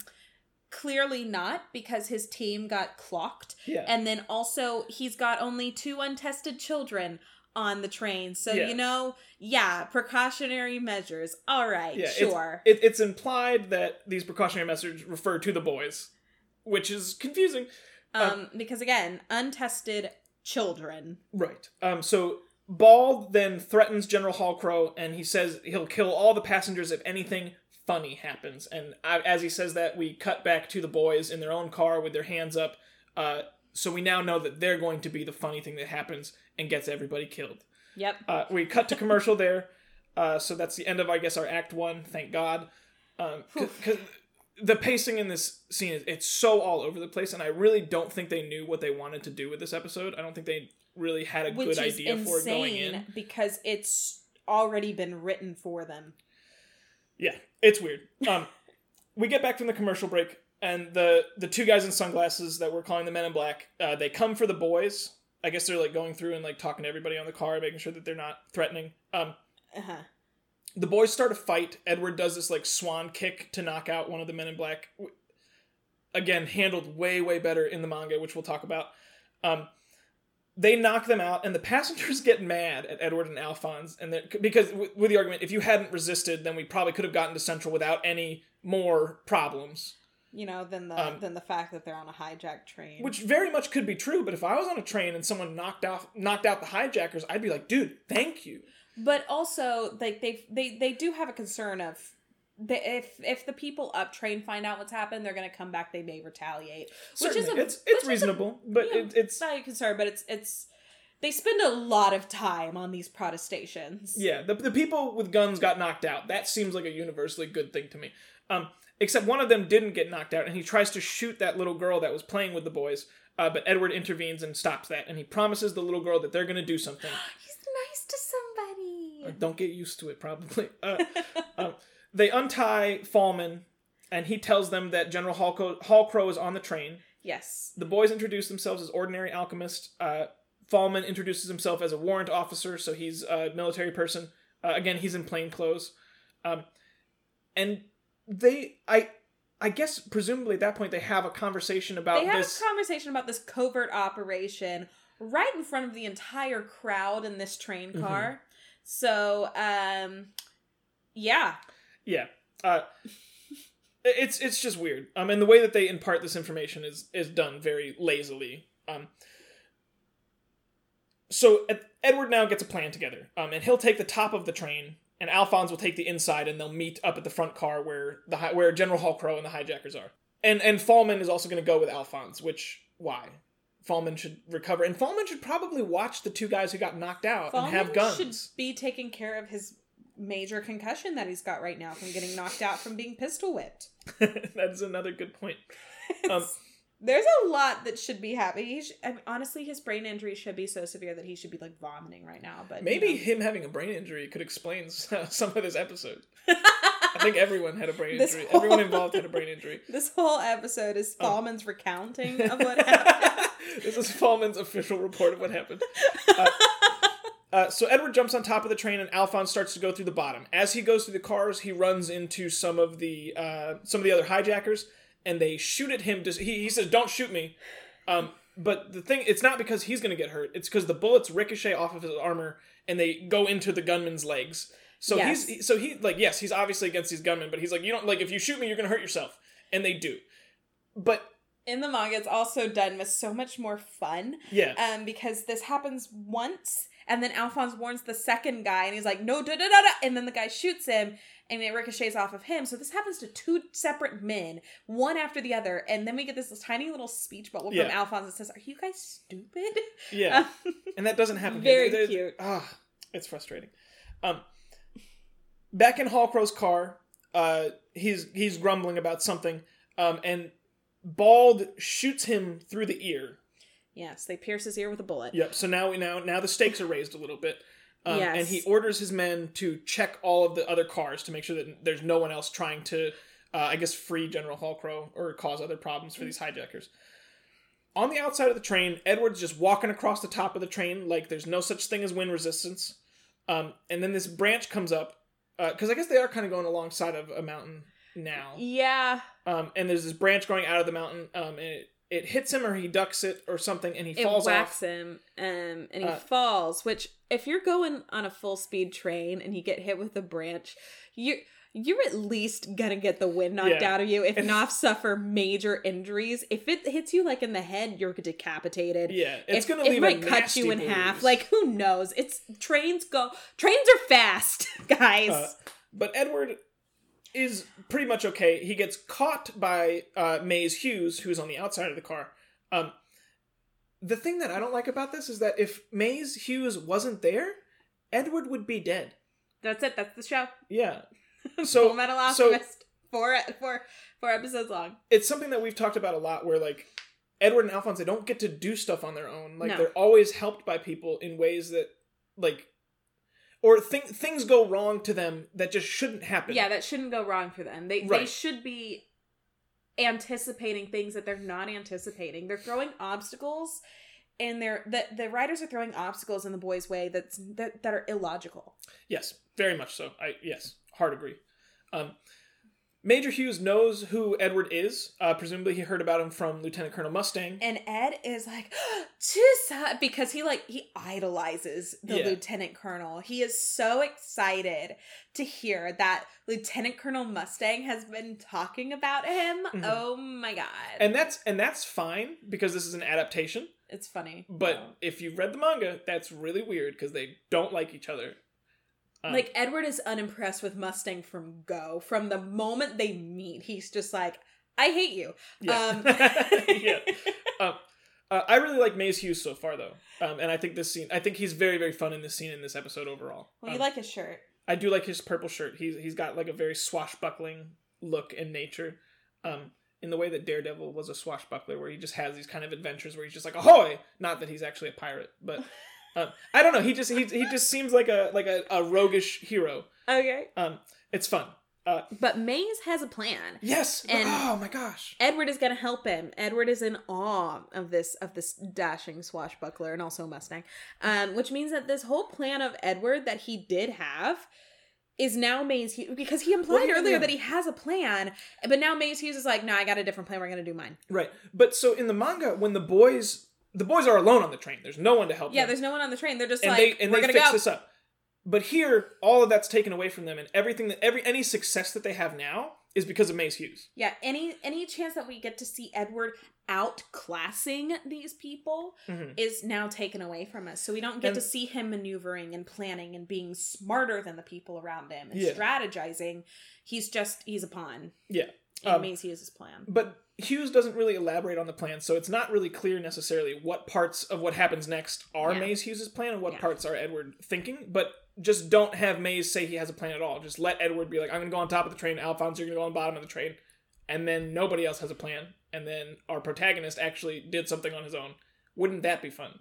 clearly not because his team got clocked, Yeah, and then also he's got only two untested children on the train. So Yeah. you know, yeah, precautionary measures. All right, yeah, it's- sure. It, it's implied that these precautionary measures refer to the boys, which is confusing. um, because again, untested children. Right. Um. So Bald then threatens General Halcro, and he says he'll kill all the passengers if anything funny happens. And I, as he says that, we cut back to the boys in their own car with their hands up. Uh. So we now know that they're going to be the funny thing that happens and gets everybody killed. Yep. Uh, we cut to commercial there. Uh, so that's the end of, I guess, our act one. Thank God. Because the pacing in this scene is it's so all over the place, and I really don't think they knew what they wanted to do with this episode. I don't think they really had a Which good idea for it going in. because it's already been written for them. Yeah, it's weird. Um, we get back from the commercial break, and the the two guys in sunglasses that we're calling the Men in Black, uh, they come for the boys. I guess they're like going through and like talking to everybody on the car, making sure that they're not threatening. Um, Uh-huh. the boys start a fight. Edward does this like swan kick to knock out one of the men in black. Again, handled way way better in the manga, which we'll talk about. Um, they knock them out, and the <laughs> passengers get mad at Edward and Alphonse, and they're- because with, with the argument, if you hadn't resisted, then we probably could have gotten to Central without any more problems. You know, than the Um, than the fact that they're on a hijacked train. Which very much could be true, but if I was on a train and someone knocked off knocked out the hijackers, I'd be like, dude, thank you. but also like they they they do have a concern of the, if if the people up train find out what's happened, they're gonna come back. They may retaliate, which is a it's it's is a- reasonable, but you know, it, it's not a concern, but it's it's they spend a lot of time on these protestations. Yeah, the, the people with guns got knocked out. That seems like a universally good thing to me. Um, except one of them didn't get knocked out, and he tries to shoot that little girl that was playing with the boys. Uh, but Edward intervenes and stops that, and he promises the little girl that they're going to do something. <gasps> He's nice to somebody. Uh, Don't get used to it, probably. Uh, <laughs> um, they untie Falman, and he tells them that General Halcro, Halcro is on the train. yes. The boys introduce themselves as ordinary alchemists. Uh, Falman introduces himself as a warrant officer, so he's a military person. Uh, again, he's in plain clothes. Um, and they, I, I guess, presumably at that point, they have a conversation about They have this. a conversation about this covert operation right in front of the entire crowd in this train Mm-hmm. car. So, um, yeah, yeah. Uh, it's it's just weird. Um, and the way that they impart this information is is done very lazily. Um, so Ed- Edward now gets a plan together, um, and he'll take the top of the train, and Alphonse will take the inside, and they'll meet up at the front car where the hi- where General Halcro and the hijackers are. And and Falman is also going to go with Alphonse, which why? Falman should recover, and Falman should probably watch the two guys who got knocked out and have guns. should be taking care of his major concussion that he's got right now from getting knocked out from being pistol whipped. <laughs> That's another good point. Um, There's a lot that should be happening. Sh I mean, honestly, his brain injury should be so severe that he should be like vomiting right now. But you Maybe know. him having a brain injury could explain <laughs> some of this episode. <laughs> I think everyone had a brain injury. whole- Everyone involved had a brain injury. this whole episode is Oh. Falman's recounting of what happened. this is Falman's official report of what happened. Uh, uh, so Edward jumps on top of the train, and Alphonse starts to go through the bottom. As he goes through the cars, he runs into some of the uh, some of the other hijackers, and they shoot at him. He, he says, "Don't shoot me." Um, but the thing, it's not because he's going to get hurt. It's because the bullets ricochet off of his armor, and they go into the gunman's legs. So Yes. he's so he like yes, he's obviously against these gunmen, but he's like, you don't like if you shoot me, you're going to hurt yourself, and they do. But In the manga, it's also done with so much more fun. yeah, um, because this happens once, and then Alphonse warns the second guy, and he's like, "No, da da da da," and then the guy shoots him, and it ricochets off of him. So this happens to two separate men, one after the other, and then we get this, tiny little speech bubble Yeah. from Alphonse that says, "Are you guys stupid?" yeah. <laughs> Um, and that doesn't happen. Very They- they- cute. Ah, it's frustrating. Um, back in Halcro's car, uh, he's he's grumbling about something, um, and Bald shoots him through the ear. Yes, they pierce his ear with a bullet. Yep. So now we now now the stakes are raised a little bit. Um, Yes. And he orders his men to check all of the other cars to make sure that there's no one else trying to, uh, I guess, free General Halcro or cause other problems for these hijackers. On the outside of the train, Edward's just walking across the top of the train like there's no such thing as wind resistance. Um, and then this branch comes up because I guess they are kind of going alongside of a mountain now. Yeah, Um, and there's this branch going out of the mountain, um, and it, it hits him or he ducks it or something, and he it falls whacks off. him, um, and he Uh, falls. Which, if you're going on a full speed train and you get hit with a branch, you you're at least gonna get the wind knocked Yeah. out of you, if And- not suffer major injuries. If it hits you like in the head, you're decapitated. Yeah, it's If- gonna it leave might a cut you in bruise. half. Like who knows? It's trains go. Trains are fast, <laughs> guys. Uh, but Edward is pretty much okay. He gets caught by uh, Maes Hughes, who's on the outside of the car. Um, the thing that I don't like about this is that if Maes Hughes wasn't there, Edward would be dead. That's it. That's the show. Yeah. <laughs> So Full So Metal so Alchemist. four four four episodes long. it's something that we've talked about a lot where like Edward and Alphonse they don't get to do stuff on their own. Like No. they're always helped by people in ways that like or th- things go wrong to them that just shouldn't happen. Yeah, that shouldn't go wrong for them. They they should be anticipating things that they're not anticipating. They're throwing obstacles and they're the the writers are throwing obstacles in the boys' way that's that, that are illogical. Yes, very much so. I yes, hard agree. Um, Major Hughes knows who Edward is. Uh, presumably, he heard about him from Lieutenant Colonel Mustang. And Ed is like, <gasps> Chisa, because he like he idolizes the Yeah. lieutenant colonel. He is so excited to hear that Lieutenant Colonel Mustang has been talking about him. Mhm. Oh my god. and that's and that's fine because this is an adaptation. it's funny. But if you've read the manga, that's really weird because they don't like each other. Um, like Edward is unimpressed with Mustang from go. From the moment they meet, he's just like, I hate you. yeah, um, <laughs> yeah. <laughs> Um, uh, I really like Maes Hughes so far, though, um, and I think this scene. I think he's very, very fun in this scene in this episode overall. Well, you Um, like his shirt. I do like his purple shirt. He's he's got like a very swashbuckling look in nature, um, in the way that Daredevil was a swashbuckler, where he just has these kind of adventures where he's just like ahoy. Not that he's actually a pirate, but <laughs> um, I don't know. He just he he just seems like a like a, a roguish hero. Okay. Um, it's fun. Uh, But Maes has a plan. yes. And- oh my gosh. Edward is going to help him. Edward is in awe of this of this dashing swashbuckler and also Mustang, um, which means that this whole plan of Edward that he did have is now Maes Hughes because he implied Well, earlier yeah. that he has a plan, but now Maes Hughes is like, no, I got a different plan. We're going to do mine. Right. But so in the manga, when the boys the boys are alone on the train, there's no one to help them. Yeah, them. there's no one on the train. They're just and like, they and we're they to fix go. this up. But here, all of that's taken away from them, and everything that every any success that they have now is because of Maes Hughes. Yeah, any any chance that we get to see Edward outclassing these people Mhm. is now taken away from us. So we don't get And- to see him maneuvering and planning and being smarter than the people around him and Yeah. strategizing. He's just he's a pawn. Yeah. And Um, Maes Hughes' plan. But Hughes doesn't really elaborate on the plan, so it's not really clear necessarily what parts of what happens next are Yeah. Maes Hughes' plan and what Yeah. parts are Edward thinking. But just don't have Maes say he has a plan at all. Just let Edward be like, I'm gonna go on top of the train, Alphonse, you're gonna go on the bottom of the train. And then nobody else has a plan. And then our protagonist actually did something on his own. Wouldn't that be fun?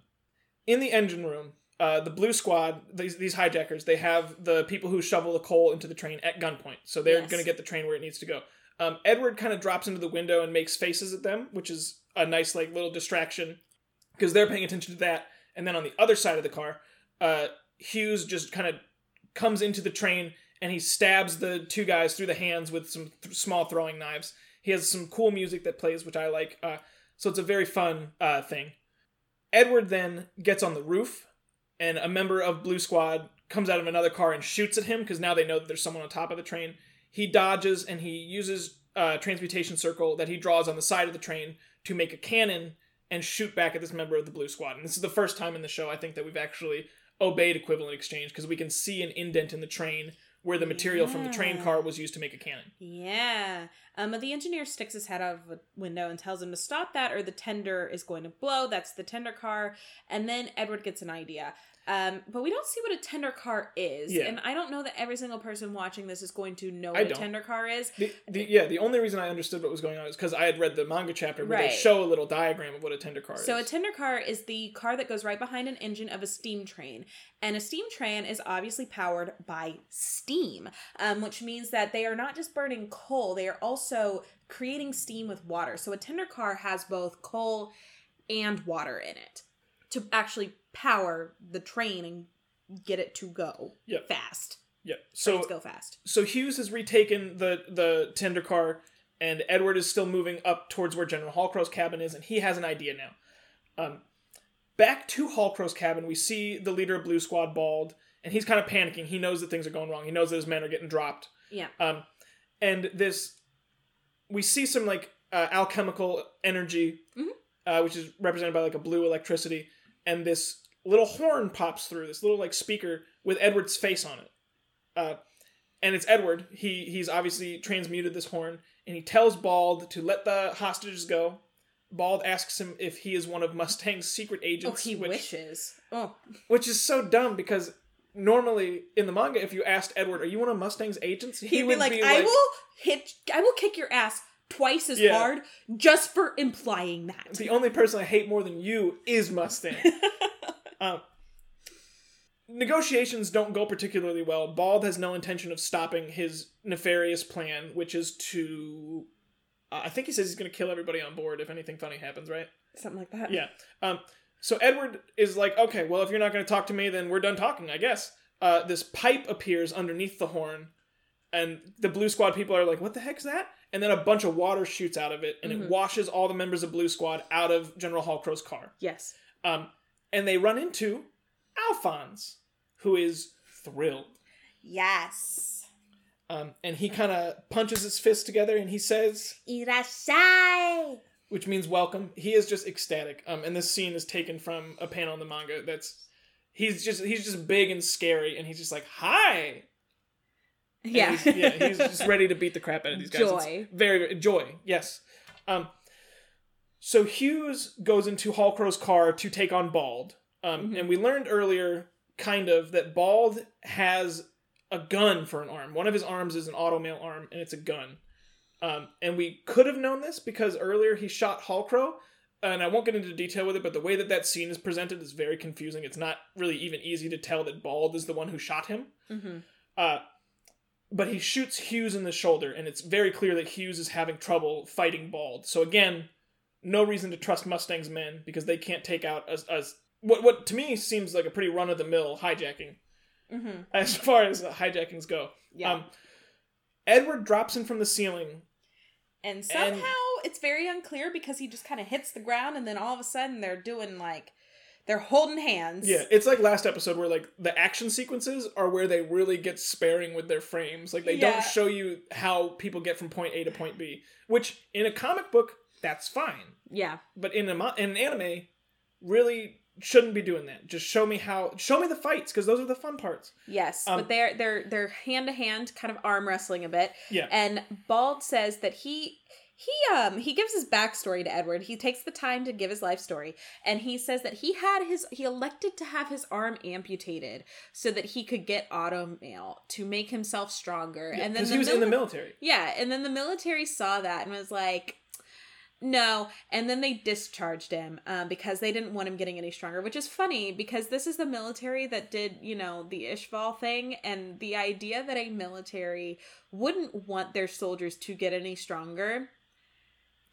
In the engine room, uh, the blue squad, these, these hijackers, they have the people who shovel the coal into the train at gunpoint. So they're Yes. going to get the train where it needs to go. Um, Edward kind of drops into the window and makes faces at them, which is a nice like little distraction because they're paying attention to that. And then on the other side of the car, uh, Hughes just kind of comes into the train and he stabs the two guys through the hands with some th- small throwing knives. He has some cool music that plays, which I like. Uh, so it's a very fun uh, thing. Edward then gets on the roof, and a member of Blue Squad comes out of another car and shoots at him because now they know that there's someone on top of the train. He dodges and he uses a transmutation circle that he draws on the side of the train to make a cannon and shoot back at this member of the Blue Squad. And this is the first time in the show I think that we've actually obeyed equivalent exchange because we can see an indent in the train where the material from the train Yeah. car was used to make a cannon. Yeah. Um, but the engineer sticks his head out of a window and tells him to stop that or the tender is going to blow. That's the tender car. And then Edward gets an idea. Um, but we don't see what a tender car is. Yeah. And I don't know that every single person watching this is going to know what a tender car is. The, the, yeah, the only reason I understood what was going on is because I had read the manga chapter where Right. they show a little diagram of what a tender car is. So a tender car is the car that goes right behind an engine of a steam train, and a steam train is obviously powered by steam, um, which means that they are not just burning coal; they are also creating steam with water. So a tender car has both coal and water in it to actually power the train and get it to go Yep. fast. yeah. Trains So go fast. so Hughes has retaken the the tender car, and Edward is still moving up towards where General Halcro's cabin is, and he has an idea now. Um, back to Halcro's cabin, we see the leader of Blue Squad, Bald, and he's kind of panicking. He knows that things are going wrong. He knows that his men are getting dropped. Yeah. Um, and this, we see some like uh, alchemical energy, Mhm. uh, which is represented by like a blue electricity, and this little horn pops through this little like speaker with Edward's face on it. Uh, and it's Edward. He he's obviously transmuted this horn, and he tells Bald to let the hostages go. Bald asks him if he is one of Mustang's secret agents. Oh, agents, he which wishes. Oh, which is so dumb because normally in the manga, if you asked Edward, "Are you one of Mustang's agents?" he'd be like, "I will hit. I will kick your ass twice as Yeah. hard just for implying that." The only person I hate more than you is Mustang. <laughs> um, negotiations don't go particularly well. Bald has no intention of stopping his nefarious plan, which is to. Uh, I think he says he's going to kill everybody on board if anything funny happens, right? Something like that. Yeah. Um, so Edward is like, okay, well, if you're not going to talk to me, then we're done talking, I guess. Uh, this pipe appears underneath the horn, and the Blue Squad people are like, what the heck's that? And then a bunch of water shoots out of it, and Mhm. it washes all the members of Blue Squad out of General Halcro's car. Yes. Um, and they run into Alphonse, who is thrilled. Yes. Um, and he kind of punches his fists together and he says, Irashai. which means welcome. He is just ecstatic. Um, and this scene is taken from a panel in the manga. That's he's just he's just big and scary, and he's just like hi. Yeah. he's, yeah, he's <laughs> just ready to beat the crap out of these guys. It's Joy. very, very joy. Yes. Um. So Hughes goes into Halcro's car to take on Bald. Um, Mhm. and we learned earlier, kind of, that Bald has a gun for an arm. One of his arms is an automail arm, and it's a gun. Um, and we could have known this because earlier he shot Hallcrow, and I won't get into detail with it, but the way that that scene is presented is very confusing. It's not really even easy to tell that Bald is the one who shot him. mm-hmm. Uh, but he shoots Hughes in the shoulder, and it's very clear that Hughes is having trouble fighting Bald. So again, no reason to trust Mustang's men because they can't take out as, as what what to me seems like a pretty run of the mill hijacking Mm-hmm. <laughs> as far as hijackings go. Yeah. Um, Edward drops in from the ceiling. and somehow it's very unclear because he just kind of hits the ground, and then all of a sudden they're doing like they're holding hands. Yeah, it's like last episode where like the action sequences are where they really get sparing with their frames. Like they Yeah. don't show you how people get from point A to point B, which in a comic book that's fine. Yeah. But in a in an anime, really shouldn't be doing that. Just show me how. Show me the fights because those are the fun parts. Yes, Um, but they're they're they're hand to hand, kind of arm wrestling a bit. Yeah. And Bald says that he he um he gives his backstory to Edward. He takes the time to give his life story, and he says that he had his he elected to have his arm amputated so that he could get auto mail to make himself stronger. and then the he was in the military. Yeah, and then the military saw that and was like, no. And then they discharged him um, because they didn't want him getting any stronger, which is funny because this is the military that did, you know, the Ishval thing. And the idea that a military wouldn't want their soldiers to get any stronger,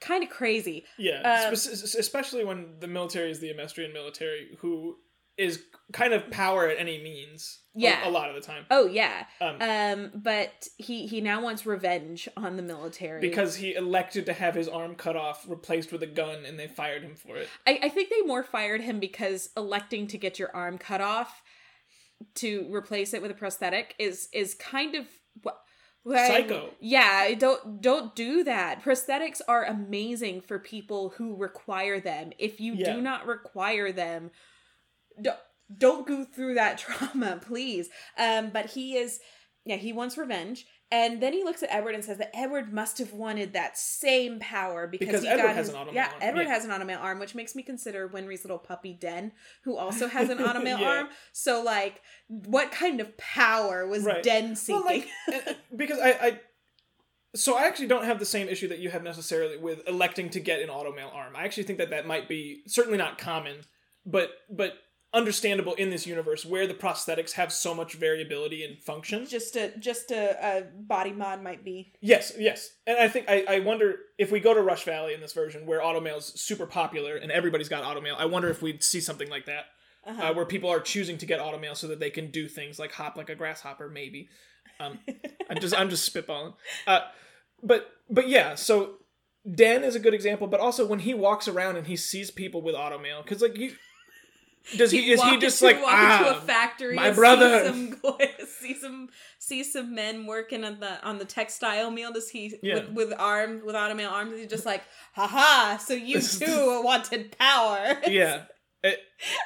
kind of crazy. Yeah, Um, spec- especially when the military is the Amestrian military, who is kind of power at any means. a- Yeah. a, lot of the time. Oh, yeah. Um, Um, but he, he now wants revenge on the military. because he elected to have his arm cut off, replaced with a gun, and they fired him for it. I, I think they more fired him because electing to get your arm cut off to replace it with a prosthetic is is kind of what Psycho. Yeah, don't don't do that. Prosthetics are amazing for people who require them. If you Yeah. do not require them, don't don't go through that <laughs> trauma, please. Um, but he is yeah, he wants revenge. And then he looks at Edward and says that Edward must have wanted that same power because, Because he Edward got has his, an automail yeah, arm. Edward Yeah. has an automail arm, which makes me consider Winry's little puppy Den, who also <laughs> has an automail Yeah. arm. So like, what kind of power was Right. Den seeking? Well, like, because I, I, so I actually don't have the same issue that you have necessarily with electing to get an automail arm. I actually think that that might be certainly not common, but but understandable in this universe where the prosthetics have so much variability in function. just a just a, a body mod might be Yes, yes, and I think I, I wonder if we go to Rush Valley in this version where automail's super popular and everybody's got automail. I wonder if we'd see something like that. uh-huh. uh, where people are choosing to get automail so that they can do things like hop like a grasshopper, maybe. Um, <laughs> I'm just I'm just spitballing. Uh, but but yeah, so Dan is a good example, but also when he walks around and he sees people with automail, because like you. Does he, is he just into- like walk ah into a factory my and brother." see some, <laughs> see some see some men working on the on the textile mill does he Yeah. with, with arms with automail arms is he just like haha so you <laughs> too wanted power yeah it,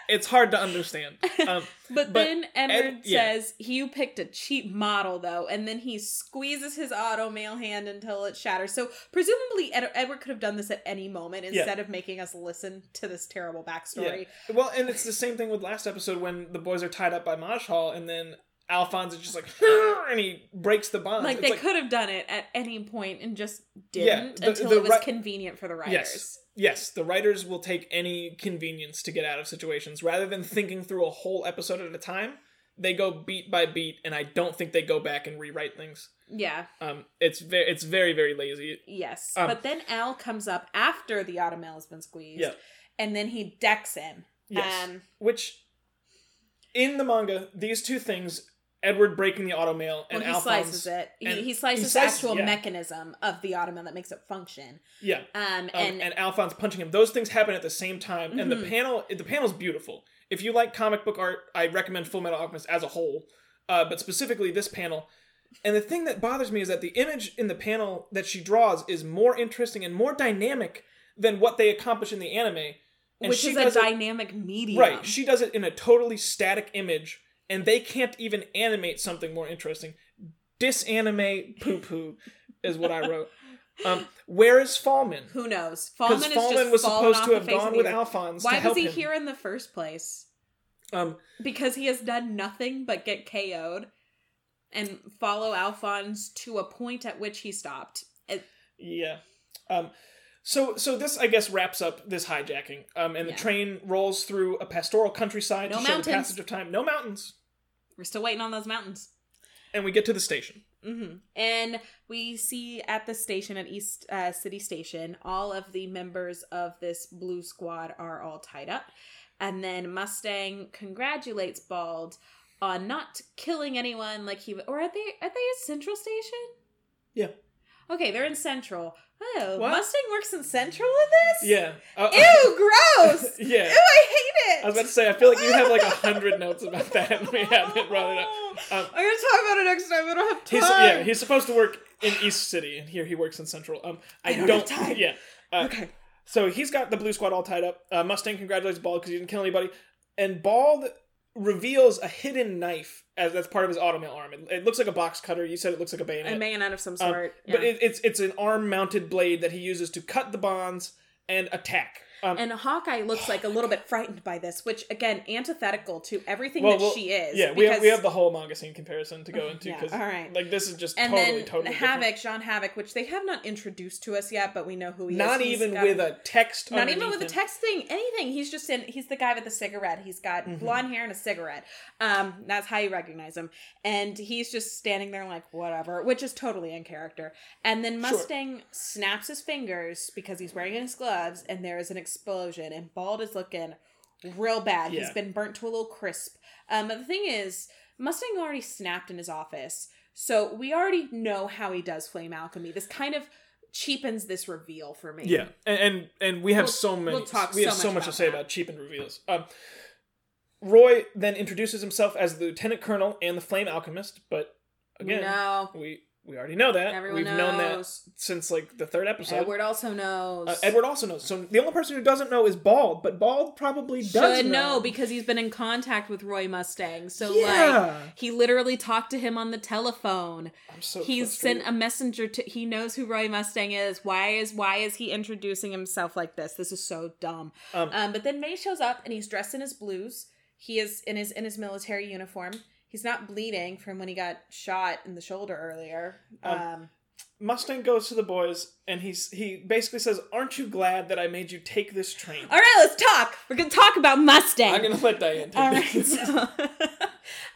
it's hard to understand um, <laughs> but, But then Edward Ed- yeah. says you picked a cheap model though and then he squeezes his automail hand until it shatters so presumably Ed- Edward could have done this at any moment Yeah. instead of making us listen to this terrible backstory well and it's the same thing with last episode when the boys are tied up by Majhal and then Alphonse is just like and he breaks the bond like It's they could have done it at any point and just didn't Yeah, the- until the it was ri- convenient for the writers. Yes. Yes, the writers will take any convenience to get out of situations rather than thinking through a whole episode at a time. They go beat by beat, and I don't think they go back and rewrite things. Yeah. Um, it's very, it's very, very lazy. Yes. Um, but then Al comes up after the automail has been squeezed. Yeah. And then he decks him. Yes, Um, which in the manga, these two things, Edward breaking the automail and well, he Alphonse, slices it. He, he slices he the slices- actual yeah. mechanism of the automail that makes it function. yeah, Um, um, and, and, Alphonse punching him. Those things happen at the same time, and the Mhm. panel the panel's beautiful. If you like comic book art, I recommend Full Metal Alchemist as a whole, uh, but specifically this panel. And the thing that bothers me is that the image in the panel that she draws is more interesting and more dynamic than what they accomplish in the anime. And which is a does it- dynamic medium. right. She does it in a totally static image, and they can't even animate something more interesting. Disanimate poo poo is what I wrote. Um, where is Falman? Who knows? Falman is Falman just was supposed off to the have gone with. Alphonse Why was he him. here in the first place? Um, because he has done nothing but get KO'd and follow Alphonse to a point at which he stopped. It, yeah. Um, so so this I guess wraps up this hijacking. Um, and Yeah. the train rolls through a pastoral countryside No to show the mountains. passage of time. No mountains, we're still waiting on those mountains. and we get to the station. hmm And we see at the station at East uh, City Station, all of the members of this blue squad are all tied up. And then Mustang congratulates Bald on not killing anyone like he or are they are they at Central Station? Yeah. Okay, they're in Central. Oh, What? Mustang works in Central in this? Yeah. Uh, Ew, <laughs> gross! <laughs> yeah. Ew, I hate it. I was about to say I feel like you have like a hundred <laughs> notes about that, and we haven't brought it up. Um, I'm gonna talk about it next time. I don't have time. He's yeah, he's supposed to work in East City, and here he works in Central. Um, I, I don't don't. have time. Yeah. Uh, okay. So he's got the Blue Squad all tied up. Uh, Mustang congratulates Bald because he didn't kill anybody, and Bald reveals a hidden knife as that's part of his automail arm. It, it looks like a box cutter. You said it looks like a bayonet, A bayonet of some Um, sort. but it, it's it's an arm mounted blade that he uses to cut the bonds and attack. Um, and Hawkeye looks like a little bit frightened by this, which again antithetical to everything well, that well, she is. Yeah, we have, we have the whole manga scene comparison to go into Yeah, because all right. like this is just and totally then totally. Havoc, Jean Havoc, which they have not introduced to us yet, but we know who he is. Not even got- with a text. not even with a text thing, anything. He's just in. He's the guy with the cigarette. He's got Mm-hmm. blonde hair and a cigarette. Um, that's how you recognize him. And he's just standing there like whatever, which is totally in character. And then Sure. Mustang snaps his fingers because he's wearing his gloves, and there is an explosion. And Bald is looking real bad. He's been burnt to a little crisp. Um, but the thing is, Mustang already snapped in his office, so we already know how he does flame alchemy. This kind of cheapens this reveal for me. Yeah, and and, and we have We'll- so many. we'll we have so so much much to say that. about cheap and reveals. Um, Roy then introduces himself as the lieutenant colonel and the flame alchemist, but again, no, we we already know that. everyone We've known that since like the third episode. Edward also knows. Uh, Edward also knows. So the only person who doesn't know is Bald, but Bald probably does should know. know because he's been in contact with Roy Mustang. So Yeah. like he literally talked to him on the telephone. I'm so He's frustrated. sent a messenger to he knows who Roy Mustang is. Why is why is he introducing himself like this? This is so dumb. Um, Um, but then May shows up and he's dressed in his blues. He is in his in his military uniform. He's not bleeding from when he got shot in the shoulder earlier. Um, Um, Mustang goes to the boys and he's he basically says, "Aren't you glad that I made you take this train?" all right, let's talk. We're gonna talk about Mustang. I'm gonna let Diane take All this. right. So, <laughs>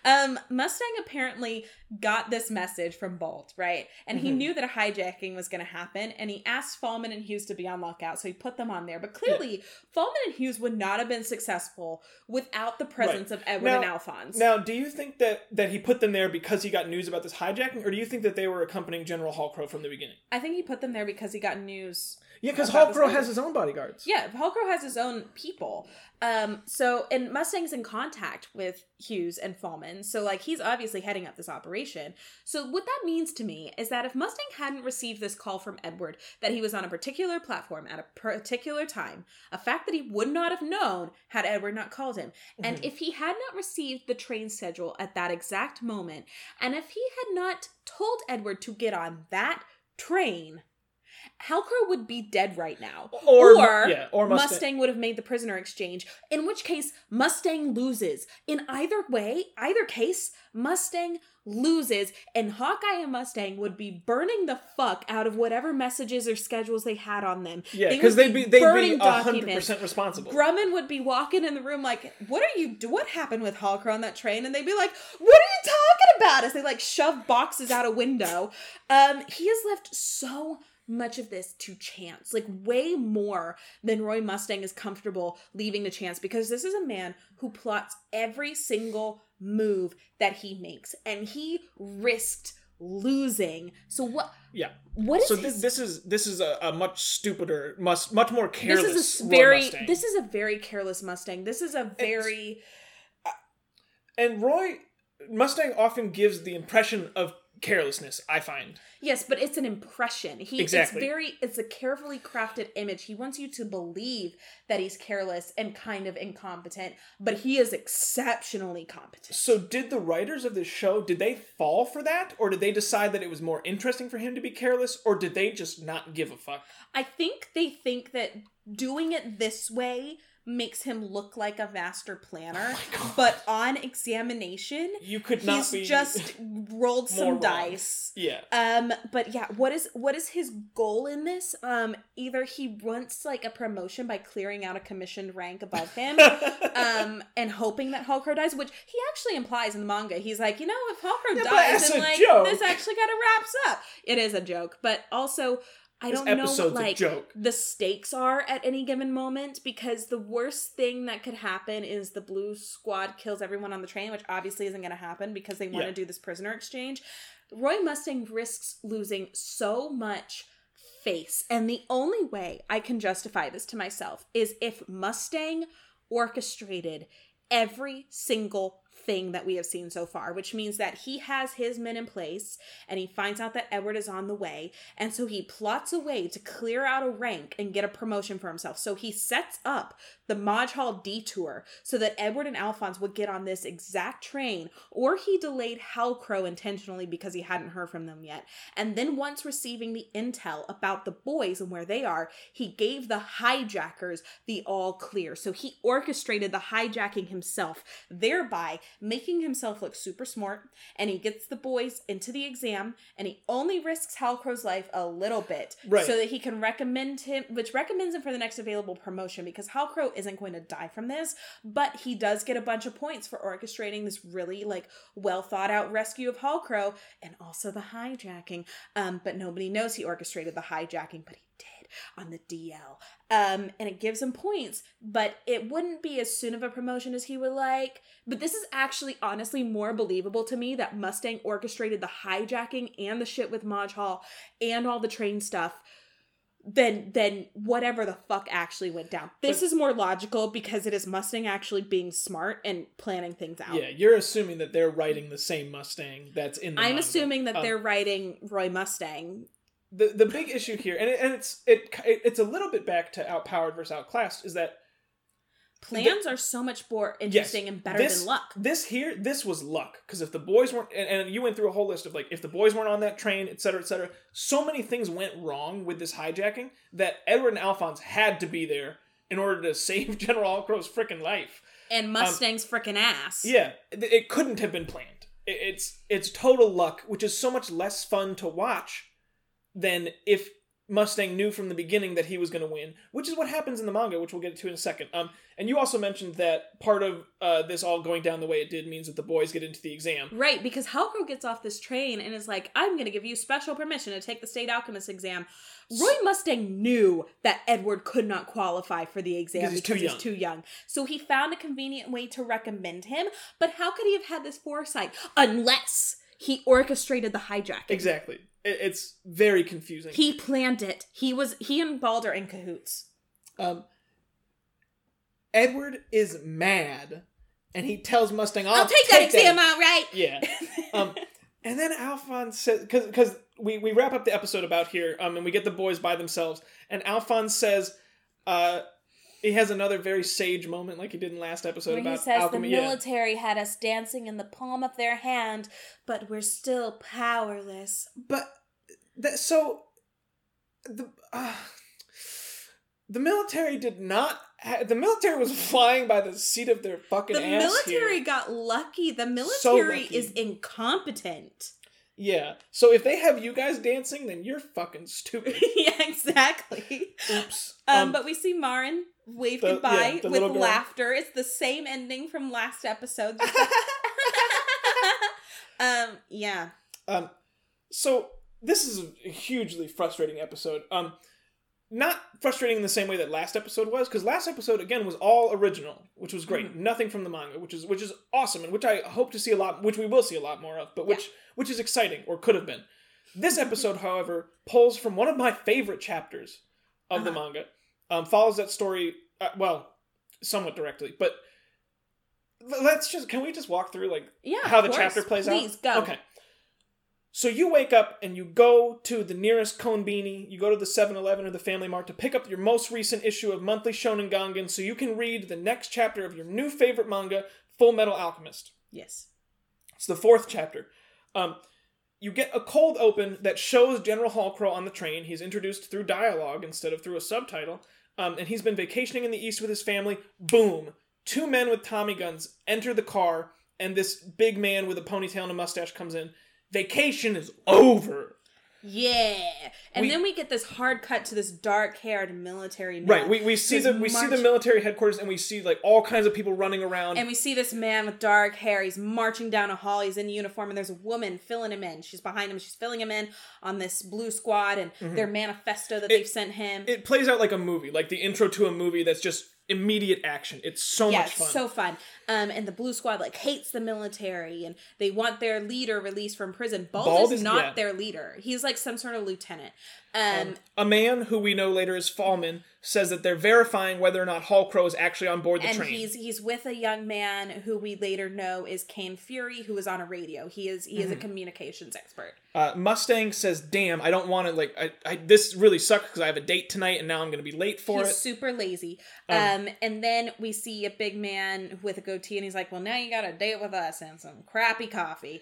um, Mustang apparently got this message from Bolt, right? And he Mhm. knew that a hijacking was going to happen, and he asked Falman and Hughes to be on lockout, so he put them on there. But clearly, Falman and Hughes would not have been successful without the presence of Edward Now- and Alphonse. Now, do you think that that he put them there because he got news about this hijacking, or do you think that they were accompanying General Halcro from the beginning? I think he put them there because he got news. Yeah, because About this Halcro thing. has his own bodyguards. Yeah, Halcro has his own people. Um, so and Mustang's in contact with Hughes and Falman, so like he's obviously heading up this operation. So what that means to me is that if Mustang hadn't received this call from Edward that he was on a particular platform at a particular time, a fact that he would not have known had Edward not called him. And Mhm. if he had not received the train schedule at that exact moment, and if he had not told Edward to get on that train, Halcro would be dead right now. Or, Or yeah, or Mustang. Mustang. would have made the prisoner exchange, in which case Mustang loses. In either way, either case, Mustang loses, and Hawkeye and Mustang would be burning the fuck out of whatever messages or schedules they had on them. Yeah, because would they'd be they'd burning be hundred percent responsible. Grumman would be walking in the room like, "What are you? What happened with Hawker on that train?" And they'd be like, "What are you talking about?" As they like shove boxes out a window. Um, he has left so much of this to chance, like way more than Roy Mustang is comfortable leaving to chance, because this is a man who plots every single move that he makes, and he risked losing. So what? Yeah. What is So his this, this is this is a, a much stupider, must much more careless. this is a very Mustang. this is a very careless Mustang. This is a very and Roy Mustang often gives the impression of carelessness. I find. yes, but it's an impression. He Exactly. it's very it's a carefully crafted image. He wants you to believe that he's careless and kind of incompetent, but he is exceptionally competent. So did the writers of this show did they fall for that, or did they decide that it was more interesting for him to be careless, or did they just not give a fuck? I think they think that doing it this way makes him look like a master planner, but on examination, You could not he's be just <laughs> rolled some wrong. dice. yeah. Um, but yeah, what is what is his goal in this? Um, either he wants like a promotion by clearing out a commissioned rank above him, <laughs> um, and hoping that Hawkrow dies, which he actually implies in the manga. He's like, you know, if Hawkrow Yeah, dies, then like joke. this actually kind of wraps up. It is a joke, but also I don't know what like the stakes are at any given moment because the worst thing that could happen is the blue squad kills everyone on the train, which obviously isn't going to happen because they want Yeah. to do this prisoner exchange. Roy Mustang risks losing so much face, and the only way I can justify this to myself is if Mustang orchestrated every single thing that we have seen so far, which means that he has his men in place and he finds out that Edward is on the way. And so he plots a way to clear out a rank and get a promotion for himself. So he sets up the Majhal detour so that Edward and Alphonse would get on this exact train, or he delayed Halcro intentionally because he hadn't heard from them yet. And then, once receiving the intel about the boys and where they are, he gave the hijackers the all clear. So he orchestrated the hijacking himself, thereby making himself look super smart. And he gets the boys into the exam, and he only risks Halcro's life a little bit Right. so that he can recommend him, which recommends him for the next available promotion because Halcro isn't going to die from this, but he does get a bunch of points for orchestrating this really like well thought out rescue of Halcro and also the hijacking. Um, but nobody knows he orchestrated the hijacking, but he did on the DL. Um, and it gives him points, but it wouldn't be as soon of a promotion as he would like. But this is actually honestly more believable to me that Mustang orchestrated the hijacking and the shit with Majhal and all the train stuff than than whatever the fuck actually went down. This But- is more logical because it is Mustang actually being smart and planning things out. Yeah, you're assuming that they're writing the same Mustang that's in the I'm manga. assuming that Um, they're writing Roy Mustang. The the big issue here, and, it, and it's it, it it's a little bit back to outpowered versus outclassed, is that Plans are so much more interesting and better this, than luck. This here, this was luck because if the boys weren't, and, and you went through a whole list of like if the boys weren't on that train, et cetera, et cetera. So many things went wrong with this hijacking that Edward and Alphonse had to be there in order to <laughs> save General Halcro's freaking life. And Mustang's frickin' ass. um, Yeah, it, it couldn't have been planned. It, it's it's total luck, which is so much less fun to watch than if Mustang knew from the beginning that he was going to win, which is what happens in the manga, which we'll get to in a second. Um, and you also mentioned that part of uh, this all going down the way it did means that the boys get into the exam. Right, because Halcro gets off this train and is like, I'm going to give you special permission to take the state alchemist exam. Roy Mustang knew that Edward could not qualify for the exam Because because he's he's, too too, young. So he found a convenient way to recommend him. But how could he have had this foresight unless he orchestrated the hijacking? Exactly. It's very confusing. He planned it. He was he and Balder in cahoots. um, Edward is mad, and he tells Mustang, "I'll, I'll, take, that exam out right. Yeah. <laughs> Um, and then Alphonse says, because because we we wrap up the episode about here, um, and we get the boys by themselves, and Alphonse says, uh, he has another very sage moment, like he did in last episode Where about he says alchemy. the yeah. military had us dancing in the palm of their hand, but we're still powerless. But that so the uh, the military did not. Ha- the military was <laughs> flying by the seat of their fucking The military here. got lucky. The So military lucky. is incompetent. Yeah. So if they have you guys dancing, then you're fucking stupid. <laughs> yeah, exactly. Oops. Um, but we see Marin wave the- goodbye yeah, with laughter. It's the same ending from last episode. <laughs> <laughs> um, yeah. Um, so this is a hugely frustrating episode. Um, not frustrating in the same way that last episode was, because last episode again was all original, which was great. Mm-hmm. Nothing from the manga, which is which is awesome, and which I hope to see a lot, which we will see a lot more of, but which which is exciting or could have been. This episode, <laughs> however, pulls from one of my favorite chapters of the Uh-huh. manga. Um, follows that story, uh, well, somewhat directly, but let's just can we just walk through like Yeah. how the course. chapter plays out? Go. Okay. So you wake up and you go to the nearest Konbini, you go to the 7-Eleven or the Family Mart to pick up your most recent issue of Monthly Shonen Gangan so you can read the next chapter of your new favorite manga, Full Metal Alchemist. Yes. It's the fourth chapter. Um, you get a cold open that shows General Halcro on the train. He's introduced through dialogue instead of through a subtitle. Um, and he's been vacationing in the East with his family. Boom. Two men with Tommy guns enter the car, and this big man with a ponytail and a mustache comes in. Vacation is over. Yeah. And We- then we get this hard cut to this dark haired military man. Right. We, we see the we see the military headquarters and we see like all kinds of people running around. And we see this man with dark hair. He's marching down a hall. He's in uniform, and there's a woman filling him in. She's behind him. She's filling him in on this blue squad and their manifesto that they've sent him. Mm-hmm. it plays out like a movie, like the intro to a movie that's just immediate action. It's so yeah, much it's fun. so fun. Um, and the blue squad like hates the military, and they want their leader released from prison. Bald, Bald is is- not yeah. their leader. He's like some sort of lieutenant. Um, a man who we know later is Falman says that they're verifying whether or not Halcro is actually on board the and train. he's he's with a young man who we later know is Kain Fuery, who is on a radio. He is he is Mm-hmm. a communications expert. Uh, Mustang says, "Damn, I don't want to like. I, I this really sucks because I have a date tonight and now I'm going to be late for it. he's it." super lazy. Um, Um, and then we see a big man with a goatee, and he's like, "Well, now you got a date with us and some crappy coffee."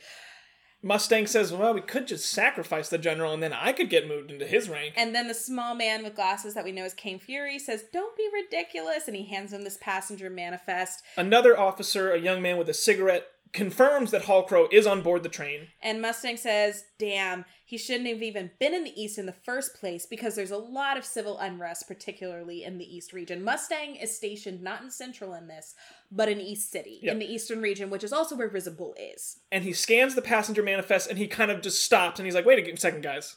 Mustang says, "Well, we could just sacrifice the general and then I could get moved into his rank." And then the small man with glasses that we know is Kain Fuery says, "Don't be ridiculous," and he hands him this passenger manifest. Another officer, a young man with a cigarette, confirms that Halcro is on board the train. And Mustang says, damn, he shouldn't have even been in the East in the first place because there's a lot of civil unrest, particularly in the East region. Mustang is stationed not in Central in this, but in East City, Yep. in the Eastern region, which is also where Resembool is. and he scans the passenger manifest and he kind of just stops and he's like, wait a second, guys.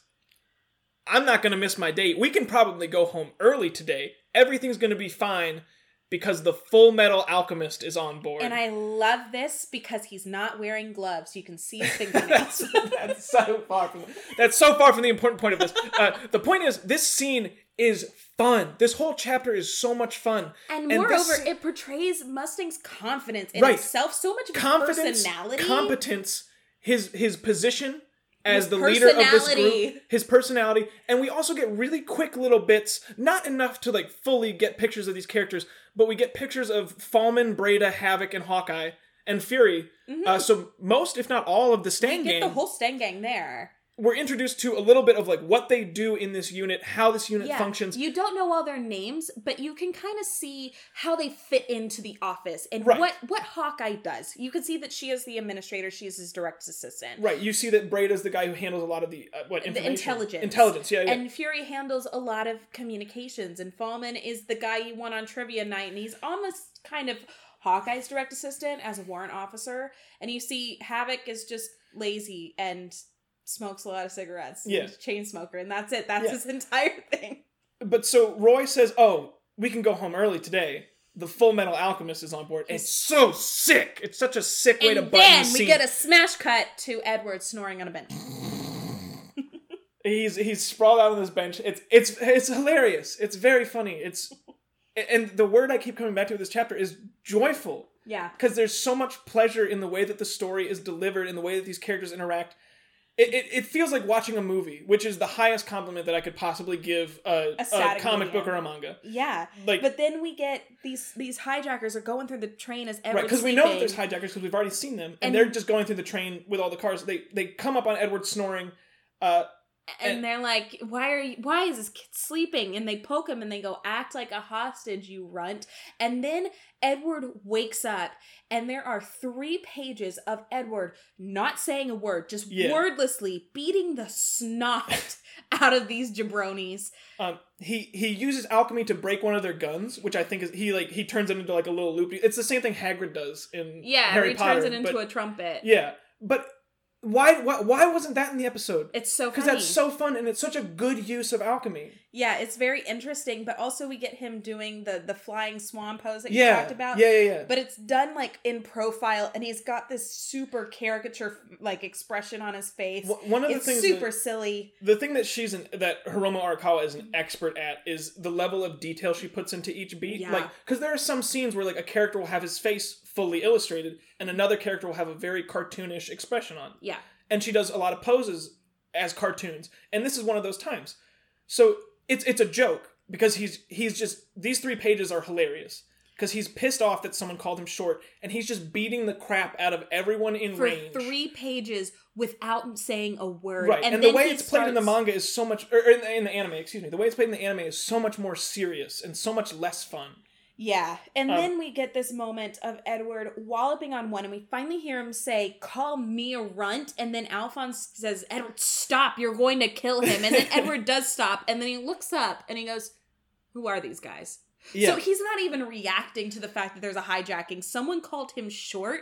I'm not going to miss my date. We can probably go home early today. Everything's going to be fine because the Full Metal Alchemist is on board. And I love this because he's not wearing gloves. You can see his <laughs> fingernails. that's, that's so far from that's so far from the important point of this. Uh, the point is, this scene is fun. This whole chapter is so much fun. and this moreover, scene- it portrays Mustang's confidence in Right. itself, so much confidence, personality. competence, his his position as His the leader of this group, his personality, and we also get really quick little bits, not enough to like fully get pictures of these characters, but we get pictures of Falman, Breda, Havoc, and Hawkeye and Fuery. Uh, so most, if not all, of the Stang Mm-hmm. Get gang the whole Stang gang there. We're introduced to a little bit of like what they do in this unit, how this unit Yeah, functions. You don't know all their names, but you can kind of see how they fit into the office and Right. what what Hawkeye does. You can see that she is the administrator, she is his direct assistant. Right, you see that Breda's the guy who handles a lot of the uh, what The intelligence. Intelligence, yeah, yeah. And Fuery handles a lot of communications, and Falman is the guy you want on trivia night, and he's almost kind of Hawkeye's direct assistant as a warrant officer. And you see Havoc is just lazy and smokes a lot of cigarettes. Yeah. A chain smoker, and that's it. That's Yeah. his <laughs> entire thing. But so Roy says, "Oh, we can go home early today." The Full Metal Alchemist is on board. It's so sick. It's such a sick way to and button then the we get a smash cut to Edward snoring on a bench. <laughs> He's he's sprawled out on this bench. It's it's it's hilarious. It's very funny. It's and the word I keep coming back to with this chapter is joyful Yeah. because there's so much pleasure in the way that the story is delivered, in the way that these characters interact. It, it, it feels like watching a movie, which is the highest compliment that I could possibly give a, A a, comic book or a manga. Yeah. Like, But then we get these these hijackers are going through the train as Edward's right? Because we know that there's hijackers because we've already seen them, and, And- they're just going through the train with all the cars. They they come up on Edward snoring. Uh, and they're like, "Why are you? Why is this kid sleeping?" And they poke him and they go, "Act like a hostage, you runt." And then Edward wakes up, and there are three pages of Edward not saying a word, just Yeah. wordlessly beating the snot <laughs> out of these jabronis. Um, he he uses alchemy to break one of their guns, which I think is he like he turns it into like a little loop. It's the same thing Hagrid does in Yeah, Harry he Potter. turns it into but, a trumpet. yeah, but why, why why wasn't that in the episode? It's so Because that's so fun and it's such a good use of alchemy. yeah, it's very interesting. But also, we get him doing the the flying swan pose that you Yeah, talked about. yeah, yeah, yeah. but it's done like in profile and he's got this super caricature like expression on his face Wh- one of the it's things super that- silly the thing that she's an, that Hiromu Arakawa is an expert at is the level of detail she puts into each beat. Yeah. Like, because there are some scenes where like a character will have his face fully illustrated, and another character will have a very cartoonish expression on. yeah. And she does a lot of poses as cartoons and this is one of those times. So it's it's a joke because he's he's just these three pages are hilarious because he's pissed off that someone called him short and he's just beating the crap out of everyone in for range. three pages without saying a word right and, and, the way it's played in the manga is so much or in the, in the anime excuse me the way it's played in the anime is so much more serious and so much less fun yeah and Um, then we get this moment of edward walloping on one and we finally hear him say call me a runt and then alphonse says edward stop you're going to kill him and then <laughs> edward does stop and then he looks up and he goes who are these guys yeah So he's not even reacting to the fact that there's a hijacking. Someone called him short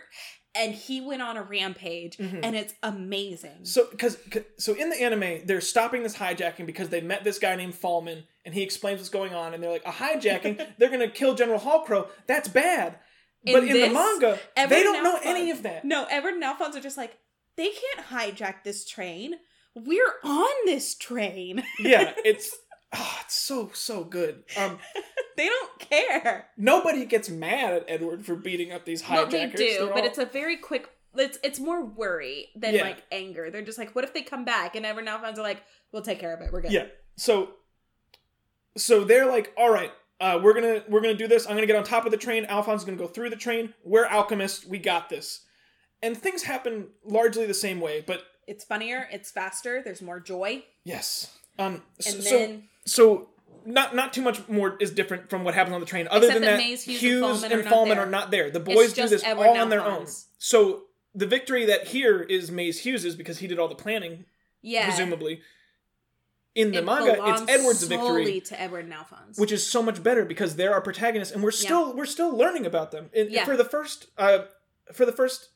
and he went on a rampage Mhm. and it's amazing. So, because so in the anime, they're stopping this hijacking because they met this guy named Falman, and he explains what's going on, and they're like, a hijacking, <laughs> they're gonna kill General Halcro. That's bad. But In in, the manga, they don't know Alphonse- any of that. No, Edward and Alphonse are just like, they can't hijack this train. We're on this train. Yeah, <laughs> it's oh, it's so so good. Um, <laughs> they don't care. nobody gets mad at Edward for beating up these Well, hijackers. they do, They're but all- it's a very quick. It's it's more worry than Yeah. like anger. They're just like, what if they come back? And every now then are like, we'll take care of it. We're good. yeah. So so they're like, all right. Uh, we're gonna we're gonna do this. I'm gonna get on top of the train. Alphonse is gonna go through the train. We're alchemists. We got this. And things happen largely the same way, but It's funnier. It's faster. There's more joy. yes. Um. And so, then so not not too much more is different from what happens on the train. Other Except than that Maes, Hughes, Hughes, and Falman are not there. are not there. The boys do this Edward all on their own. So the victory that here is Maes Hughes's because he did all the planning, yeah, presumably. In the It manga, it's Edward's victory, to Edward and Alphonse. which is so much better because they're our protagonists, and we're still we're still learning about them. And Yeah. For the first, uh, for the first,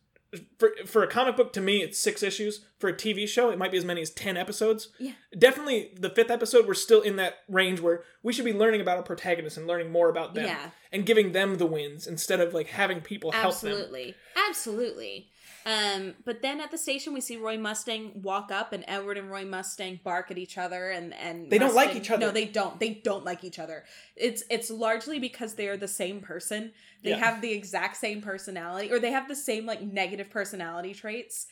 for for a comic book, to me, it's six issues. For a TV show, it might be as many as ten episodes. Yeah. Definitely, the fifth episode, we're still in that range where we should be learning about our protagonists and learning more about them, Yeah. and giving them the wins instead of like having people help them. Absolutely. Absolutely. Um, but then at the station we see Roy Mustang walk up and Edward and Roy Mustang bark at each other and and They don't like each other. No, they don't. They don't like each other. It's it's largely because they are the same person. They Yeah. have the exact same personality or they have the same like negative personality traits.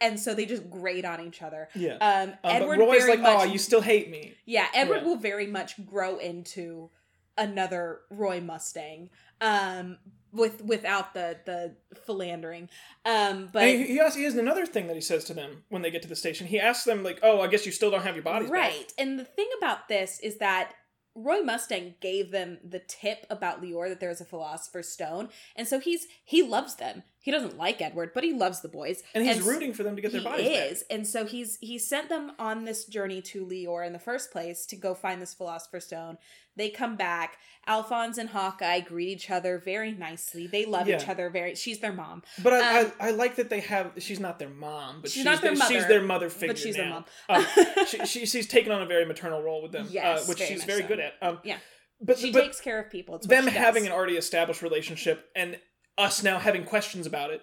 And so they just grate on each other. Yeah. Um, Uh, Edward Roy's very like, much "Oh, you still hate me." yeah, Edward Yeah. will very much grow into another Roy Mustang. Um with without the the philandering. Um but And he, he, also, he has another thing that he says to them when they get to the station. He asks them like, "Oh, I guess you still don't have your bodies back." right. And the thing about this is that Roy Mustang gave them the tip about Lior that there's a philosopher's stone. And so he's he loves them. He doesn't like Edward, but he loves the boys. and he's s- rooting for them to get their he bodies back. is and so he's he sent them on this journey to Lior in the first place to go find this philosopher's stone they come back alphonse and hawkeye greet each other very nicely they love each other very she's their mom But I, Um, I, I like that they have. She's not their mom, but She's she's, not their their, she's mother, their mother figure. But she's their mom. <laughs> Um, she, she, she's taken on a very maternal role with them, Yes, uh, which very she's very so. good at. Um, Yeah. but she but takes care of people them having an already established relationship and us now having questions about it,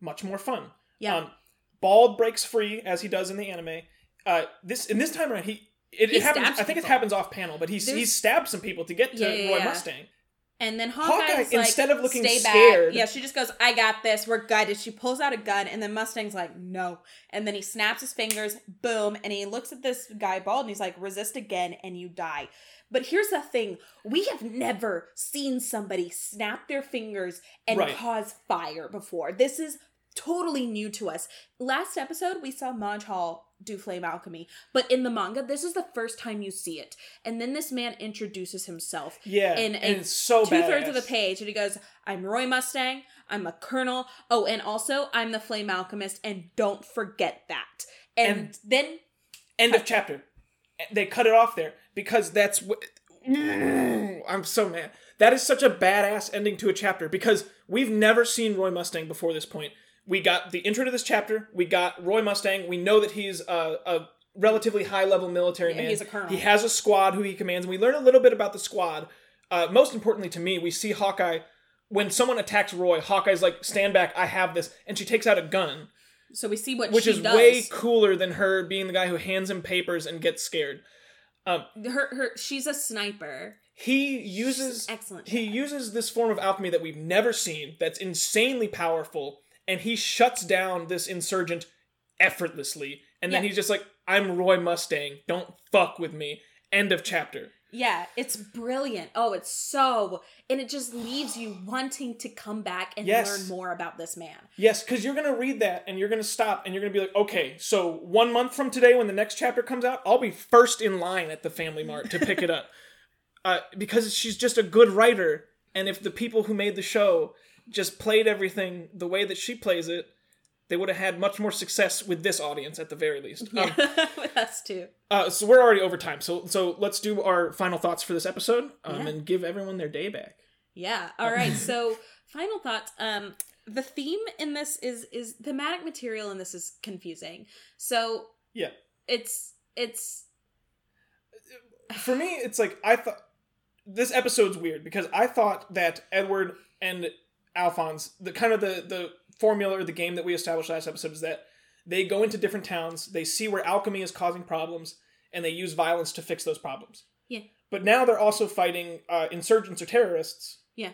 much more fun. yeah Um, Bald breaks free as he does in the anime. Uh, this in this time around, he it, it happens. I think it happens off panel, but he's he There's- stabbed some people to get to Yeah, yeah, Roy yeah. Mustang. and then Hawkeye, Hawkeye's like, instead of looking scared- back. Yeah, she just goes, I got this. We're good. She pulls out a gun, and then Mustang's like, no. And then he snaps his fingers, boom, and he looks at this guy bald, and he's like, resist again, and you die. But here's the thing we have never seen somebody snap their fingers and Right. cause fire before. This is totally new to us. Last episode, we saw Majhal do flame alchemy, but in the manga, this is the first time you see it. And then this man introduces himself Yeah, in and a so two thirds of the page and he goes i'm roy mustang i'm a colonel oh and also i'm the flame alchemist and don't forget that and, And- then End of chapter. They cut it off there because that's what. <clears throat> I'm so mad. That is such a badass ending to a chapter because we've never seen Roy Mustang before this point. We got the intro to this chapter. We got Roy Mustang. We know that he's a, a relatively high level military Yeah, man. he's a colonel. He has a squad who he commands, and we learn a little bit about the squad. Uh, most importantly to me, we see Hawkeye. When someone attacks Roy, Hawkeye's like, "Stand back! I have this," and she takes out a gun so we see what which is does way cooler than her being the guy who hands him papers and gets scared. Um, her her she's a sniper He uses excellent he uses this form of alchemy that we've never seen that's insanely powerful and he shuts down this insurgent effortlessly and then Yeah. he's just like I'm Roy Mustang, don't fuck with me. End of chapter. Yeah it's brilliant oh it's so and it just leaves you wanting to come back and Yes. learn more about this man Yes, because you're gonna read that and you're gonna stop and you're gonna be like, okay, so one month from today, when the next chapter comes out, I'll be first in line at the Family Mart to pick it up, <laughs> uh, because she's just a good writer. And if the people who made the show just played everything the way that she plays it, they would have had much more success with this audience at the very least. Um, <laughs> with us too uh, so we're already over time, so so let's do our final thoughts for this episode um, Yeah. and give everyone their day back. Yeah. All right. So, <laughs> final thoughts. Um, the theme in this is is thematic material and this is confusing. So Yeah. it's it's for me, it's like I thought this episode's weird because I thought that Edward and Alphonse, the kind of the the formula or the game that we established last episode is that they go into different towns, they see where alchemy is causing problems, and they use violence to fix those problems. Yeah. But now they're also fighting uh, insurgents or terrorists. Yeah.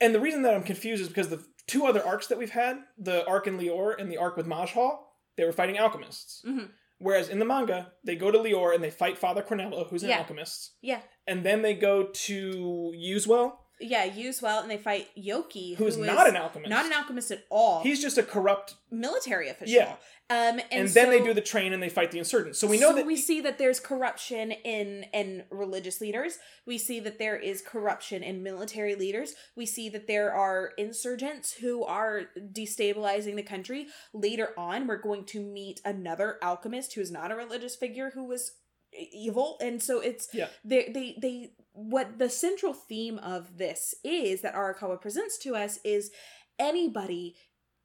And the reason that I'm confused is because the two other arcs that we've had, the arc in Lior and the arc with Majhal, they were fighting alchemists. Mhm. Whereas in the manga, they go to Lior and they fight Father Cornello, who's an Yeah. alchemist. Yeah. And then they go to Uswell, Yeah, use well, and they fight Yoki, who's who not an alchemist. not an alchemist at all. He's just a corrupt. military official. Yeah. Um, and, And, then they do the train and they fight the insurgents. So we know so that we see that there's corruption in in religious leaders. We see that there is corruption in military leaders. We see that there are insurgents who are destabilizing the country. Later on, we're going to meet another alchemist who is not a religious figure who was evil, and so it's Yeah. they they they what the central theme of this is that Arakawa presents to us is anybody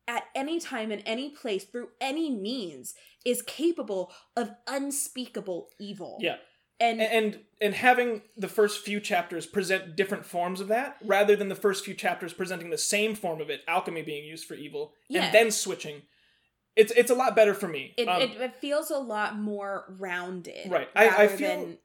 at any time in any place through any means is capable of unspeakable evil. Yeah. And, and and having the first few chapters present different forms of that rather than the first few chapters presenting the same form of it alchemy being used for evil Yeah. and then switching it's it's a lot better for me it, Um, it, it feels a lot more rounded. Right. I- I feel-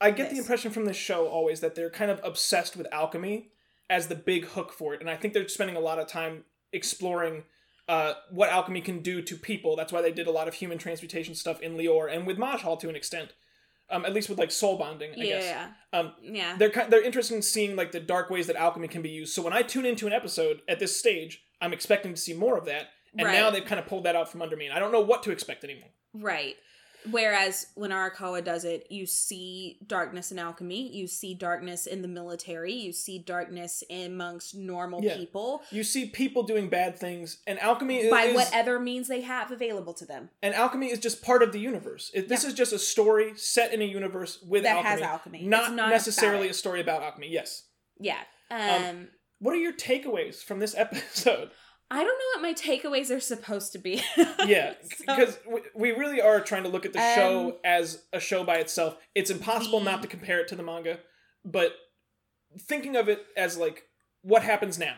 i get the impression from this show always that they're kind of obsessed with alchemy as the big hook for it and i think they're spending a lot of time exploring uh, what alchemy can do to people that's why they did a lot of human transmutation stuff in lior and with majhal to an extent um, at least with like soul bonding i yeah, guess yeah. Um, yeah. they're they're interested in seeing like the dark ways that alchemy can be used. So when I tune into an episode at this stage, I'm expecting to see more of that, and Right. now they've kind of pulled that out from under me, and I don't know what to expect anymore. Right. Whereas when Arakawa does it, you see darkness in alchemy, you see darkness in the military, you see darkness amongst normal Yeah. people You see people doing bad things, and alchemy is, by is- whatever means they have available to them. and alchemy is just part of the universe. It, this Yeah. is just a story set in a universe with That alchemy, has alchemy. not, not necessarily a story about alchemy. Yes. Yeah. Um, What are your takeaways from this episode? I don't know what my takeaways are supposed to be. <laughs> yeah, because we, we really are trying to look at the Um, show as a show by itself. It's impossible not to compare it to the manga, but thinking of it as like what happens now.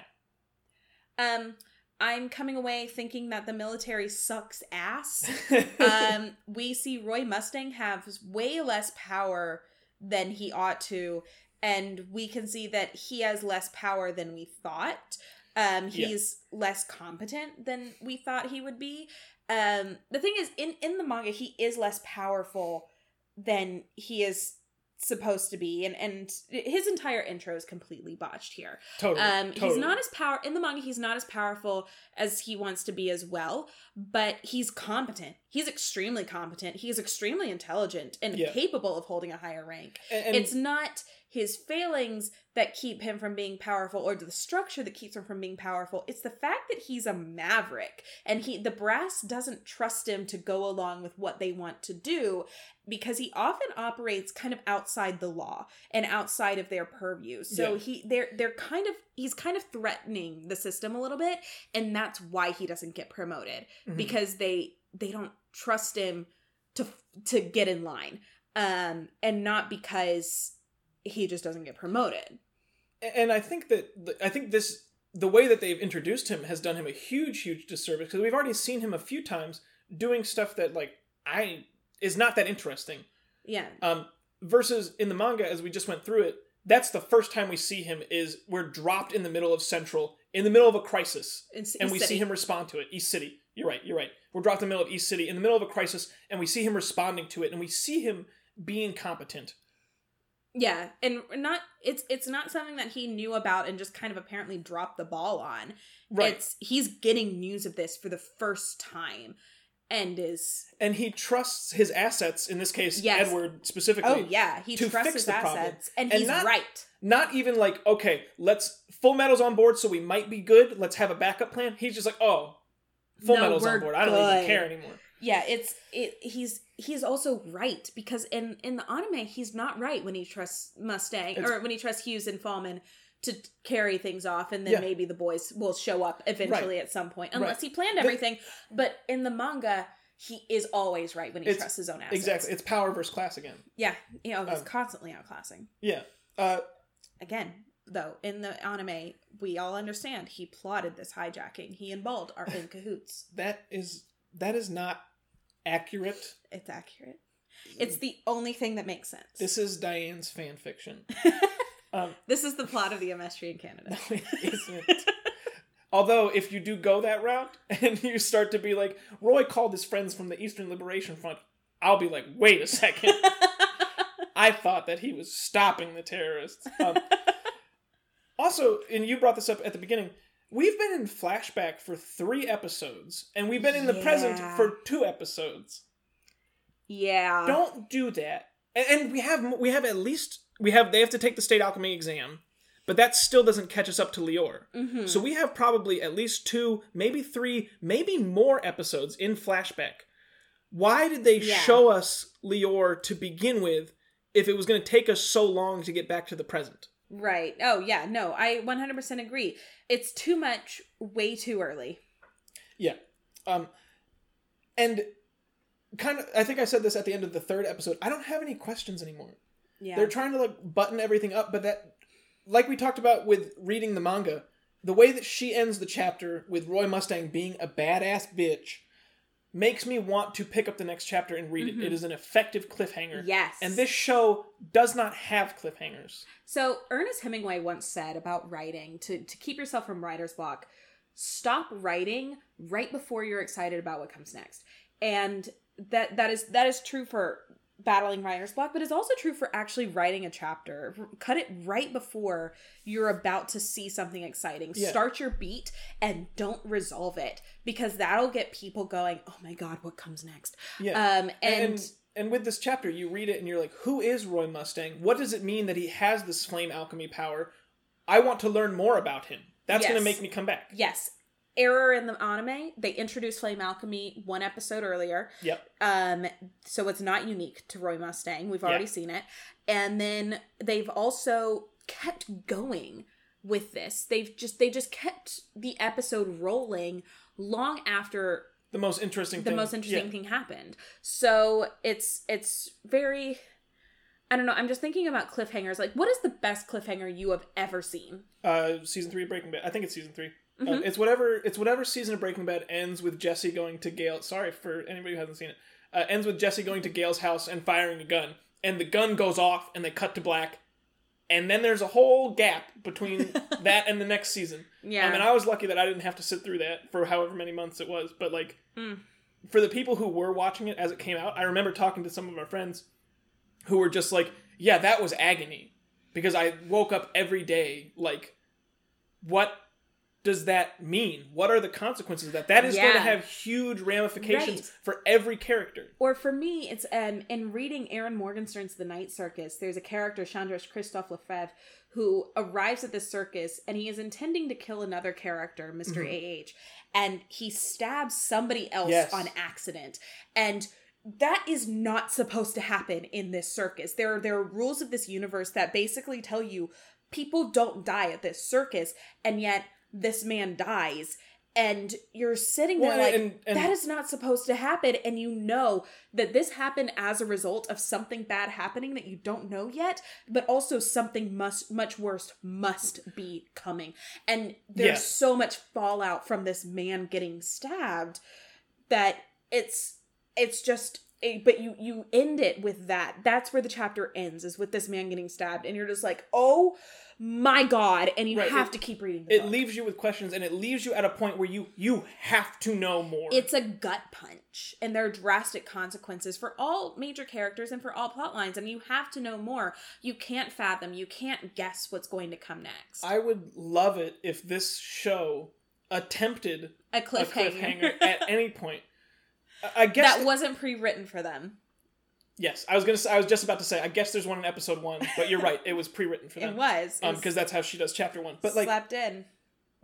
um, I'm coming away thinking that the military sucks ass. <laughs> um, we see Roy Mustang have way less power than he ought to, and we can see that he has less power than we thought. Um, Yeah. he's less competent than we thought he would be. Um, the thing is, in in the manga, he is less powerful than he is supposed to be, and and his entire intro is completely botched here. totally. Um, totally. he's not as power in the manga. He's not as powerful as he wants to be as well, but he's competent. He's extremely competent. He is extremely intelligent and Yeah. capable of holding a higher rank. And, and it's not his failings that keep him from being powerful or the structure that keeps him from being powerful it's the fact that he's a maverick and he the brass doesn't trust him to go along with what they want to do because he often operates kind of outside the law and outside of their purview so Yeah. he they're they're kind of he's kind of threatening the system a little bit and that's why he doesn't get promoted Mhm. because they they don't trust him to to get in line um and not because he just doesn't get promoted and I think that I think this the way that they've introduced him has done him a huge, huge disservice because we've already seen him a few times doing stuff that like I is not that interesting. yeah Um, versus in the manga, as we just went through it, that's the first time we see him. Is we're dropped in the middle of Central, in the middle of a crisis, and we City. see him respond to it. East City. You're right. You're right. We're dropped in the middle of East City, in the middle of a crisis, and we see him responding to it, and we see him being competent. Yeah and not it's it's not something that he knew about and just kind of apparently dropped the ball on Right. it's he's getting news of this for the first time and is and he trusts his assets. In this case, Yes. Edward specifically. oh yeah he to trusts fix his the assets and, And he's not- right Not even like, okay, let's full metal's on board, so we might be good. Let's have a backup plan. He's just like, oh, full No, metal's on board. I don't good. even care anymore. Yeah it's it he's he's also right because in in the anime he's not right when he trusts mustang It's- or when he trusts hughes and falman to carry things off and then Yeah. maybe the boys will show up eventually at some point unless Right. he planned The- everything but in the manga he is always right when he trusts his own assets Exactly. It's power versus class again. yeah you know he's Um, constantly outclassing Yeah. Uh, again though in the anime we all understand he plotted this hijacking he and bald are in cahoots that is that is not accurate. it's accurate It's the only thing that makes sense. This is Diane's fan fiction. <laughs> um, This is the plot of the Amestrian Canada. <laughs> no, it isn't. Although, if you do go that route <laughs> and you start to be like, Roy called his friends from the Eastern Liberation Front, I'll be like, wait a second. I thought that he was stopping the terrorists. Um, also, and you brought this up at the beginning, we've been in flashback for three episodes, and we've been in the present for two episodes. yeah. Don't do that. And, and we have we have at least we have they have to take the state alchemy exam, but that still doesn't catch us up to Lior. Mhm. So we have probably at least two, maybe three, maybe more episodes in flashback. Why did they Yeah. show us Lior to begin with if it was going to take us so long to get back to the present? Right. Oh, yeah. No, I 100% agree. It's too much, way too early. Yeah. Um and kind of I think I said this at the end of the third episode. I don't have any questions anymore. Yeah. They're trying to like button everything up, but that, like we talked about with reading the manga, the way that she ends the chapter with Roy Mustang being a badass bitch makes me want to pick up the next chapter and read Mhm. it. It is an effective cliffhanger. yes. And this show does not have cliffhangers. So Ernest Hemingway once said about writing to to keep yourself from writer's block, stop writing right before you're excited about what comes next. And that that is that is true for battling writer's block, but it's also true for actually writing a chapter. Cut it right before you're about to see something exciting. Yeah. Start your beat and don't resolve it because that'll get people going, "Oh my god, what comes next?" Yeah. Um and, and and with this chapter, you read it and you're like, who is Roy Mustang? What does it mean that he has this flame alchemy power? I want to learn more about him. That's going to make me come back. yes, error in the anime, they introduced flame alchemy one episode earlier. Yep. Um, so it's not unique to Roy Mustang. We've already Yeah. seen it. And then they've also kept going with this. They've just they just kept the episode rolling long after The most interesting the thing. most interesting yeah. thing happened. So it's it's very I don't know. I'm just thinking about cliffhangers. Like, what is the best cliffhanger you have ever seen? Uh, season three Breaking Bad. I think it's season 3 Um, Mhm. it's whatever. It's whatever season of Breaking Bad ends with Jesse going to Gale. Sorry for anybody who hasn't seen it. Uh, ends with Jesse going to Gale's house and firing a gun, and the gun goes off, and they cut to black, and then there's a whole gap between <laughs> that and the next season. Yeah. Um, and I was lucky that I didn't have to sit through that for however many months it was. But like, Mm. for the people who were watching it as it came out, I remember talking to some of our friends who were just like, "Yeah, that was agony," because I woke up every day like, what does that mean? What are the consequences of that? That is going to have huge ramifications Right. for every character. or for me, it's um in reading Erin Morgenstern's The Night Circus, there's a character, Chandresh Christophe Lefèvre, who arrives at this circus and he is intending to kill another character, mister Mhm. AH, and he stabs somebody else Yes. on accident. And that is not supposed to happen in this circus. There are there are rules of this universe that basically tell you people don't die at this circus, and yet this man dies. And you're sitting there Well, like and- and- that is not supposed to happen, and you know that this happened as a result of something bad happening that you don't know yet, but also something must much worse must be coming. And there's Yeah. so much fallout from this man getting stabbed that it's it's just but you you end it with that that's where the chapter ends is with this man getting stabbed and you're just like oh my god and you Right, have it- to keep reading It book. leaves you with questions, and it leaves you at a point where you you have to know more. it's a gut punch and there are drastic consequences for all major characters and for all plot lines and you have to know more you can't fathom you can't guess what's going to come next I would love it if this show attempted a a cliffhanger, cliffhanger at <laughs> any point. I- guess that wasn't pre-written for them yes. I was gonna. Say, I was just about to say. I guess there's one in episode one, but you're right. It was pre-written for them. Um, It was because that's how she does chapter one. But like, slapped in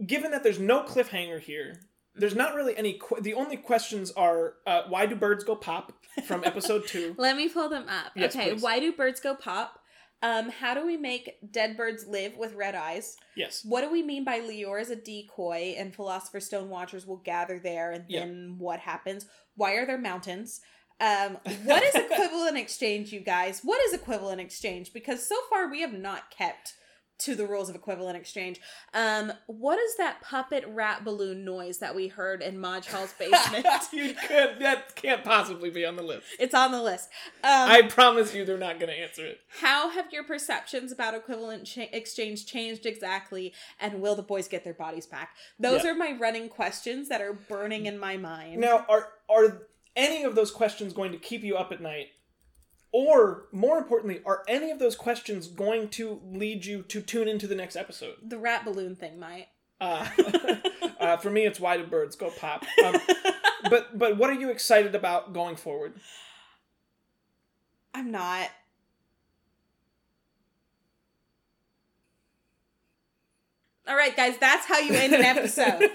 given that there's no cliffhanger here, there's not really any. Qu- the only questions are uh, why do birds go pop from episode two? <laughs> Let me pull them up. Yes, okay, please. why do birds go pop? Um, how do we make dead birds live with red eyes? Yes. What do we mean by Lior as a decoy and Philosopher's Stone watchers will gather there and Yeah. then what happens? Why are there mountains? Um, what is equivalent <laughs> exchange, you guys? What is equivalent exchange? Because so far we have not kept to the rules of equivalent exchange. Um, what is that puppet rat balloon noise that we heard in Majhal's <laughs> basement? <laughs> you could that can't possibly be on the list. it's on the list. Um, I promise you, they're not going to answer it. how have your perceptions about equivalent cha- exchange changed exactly? And will the boys get their bodies back? Those Yeah. are my running questions that are burning in my mind. Now, are are any of those questions going to keep you up at night? Or more importantly, are any of those questions going to lead you to tune into the next episode? the rat balloon thing might. <laughs> Uh, uh, for me, it's why do birds go pop? Um, <laughs> but but what are you excited about going forward? I'm not. All right, guys, that's how you end an <laughs> episode.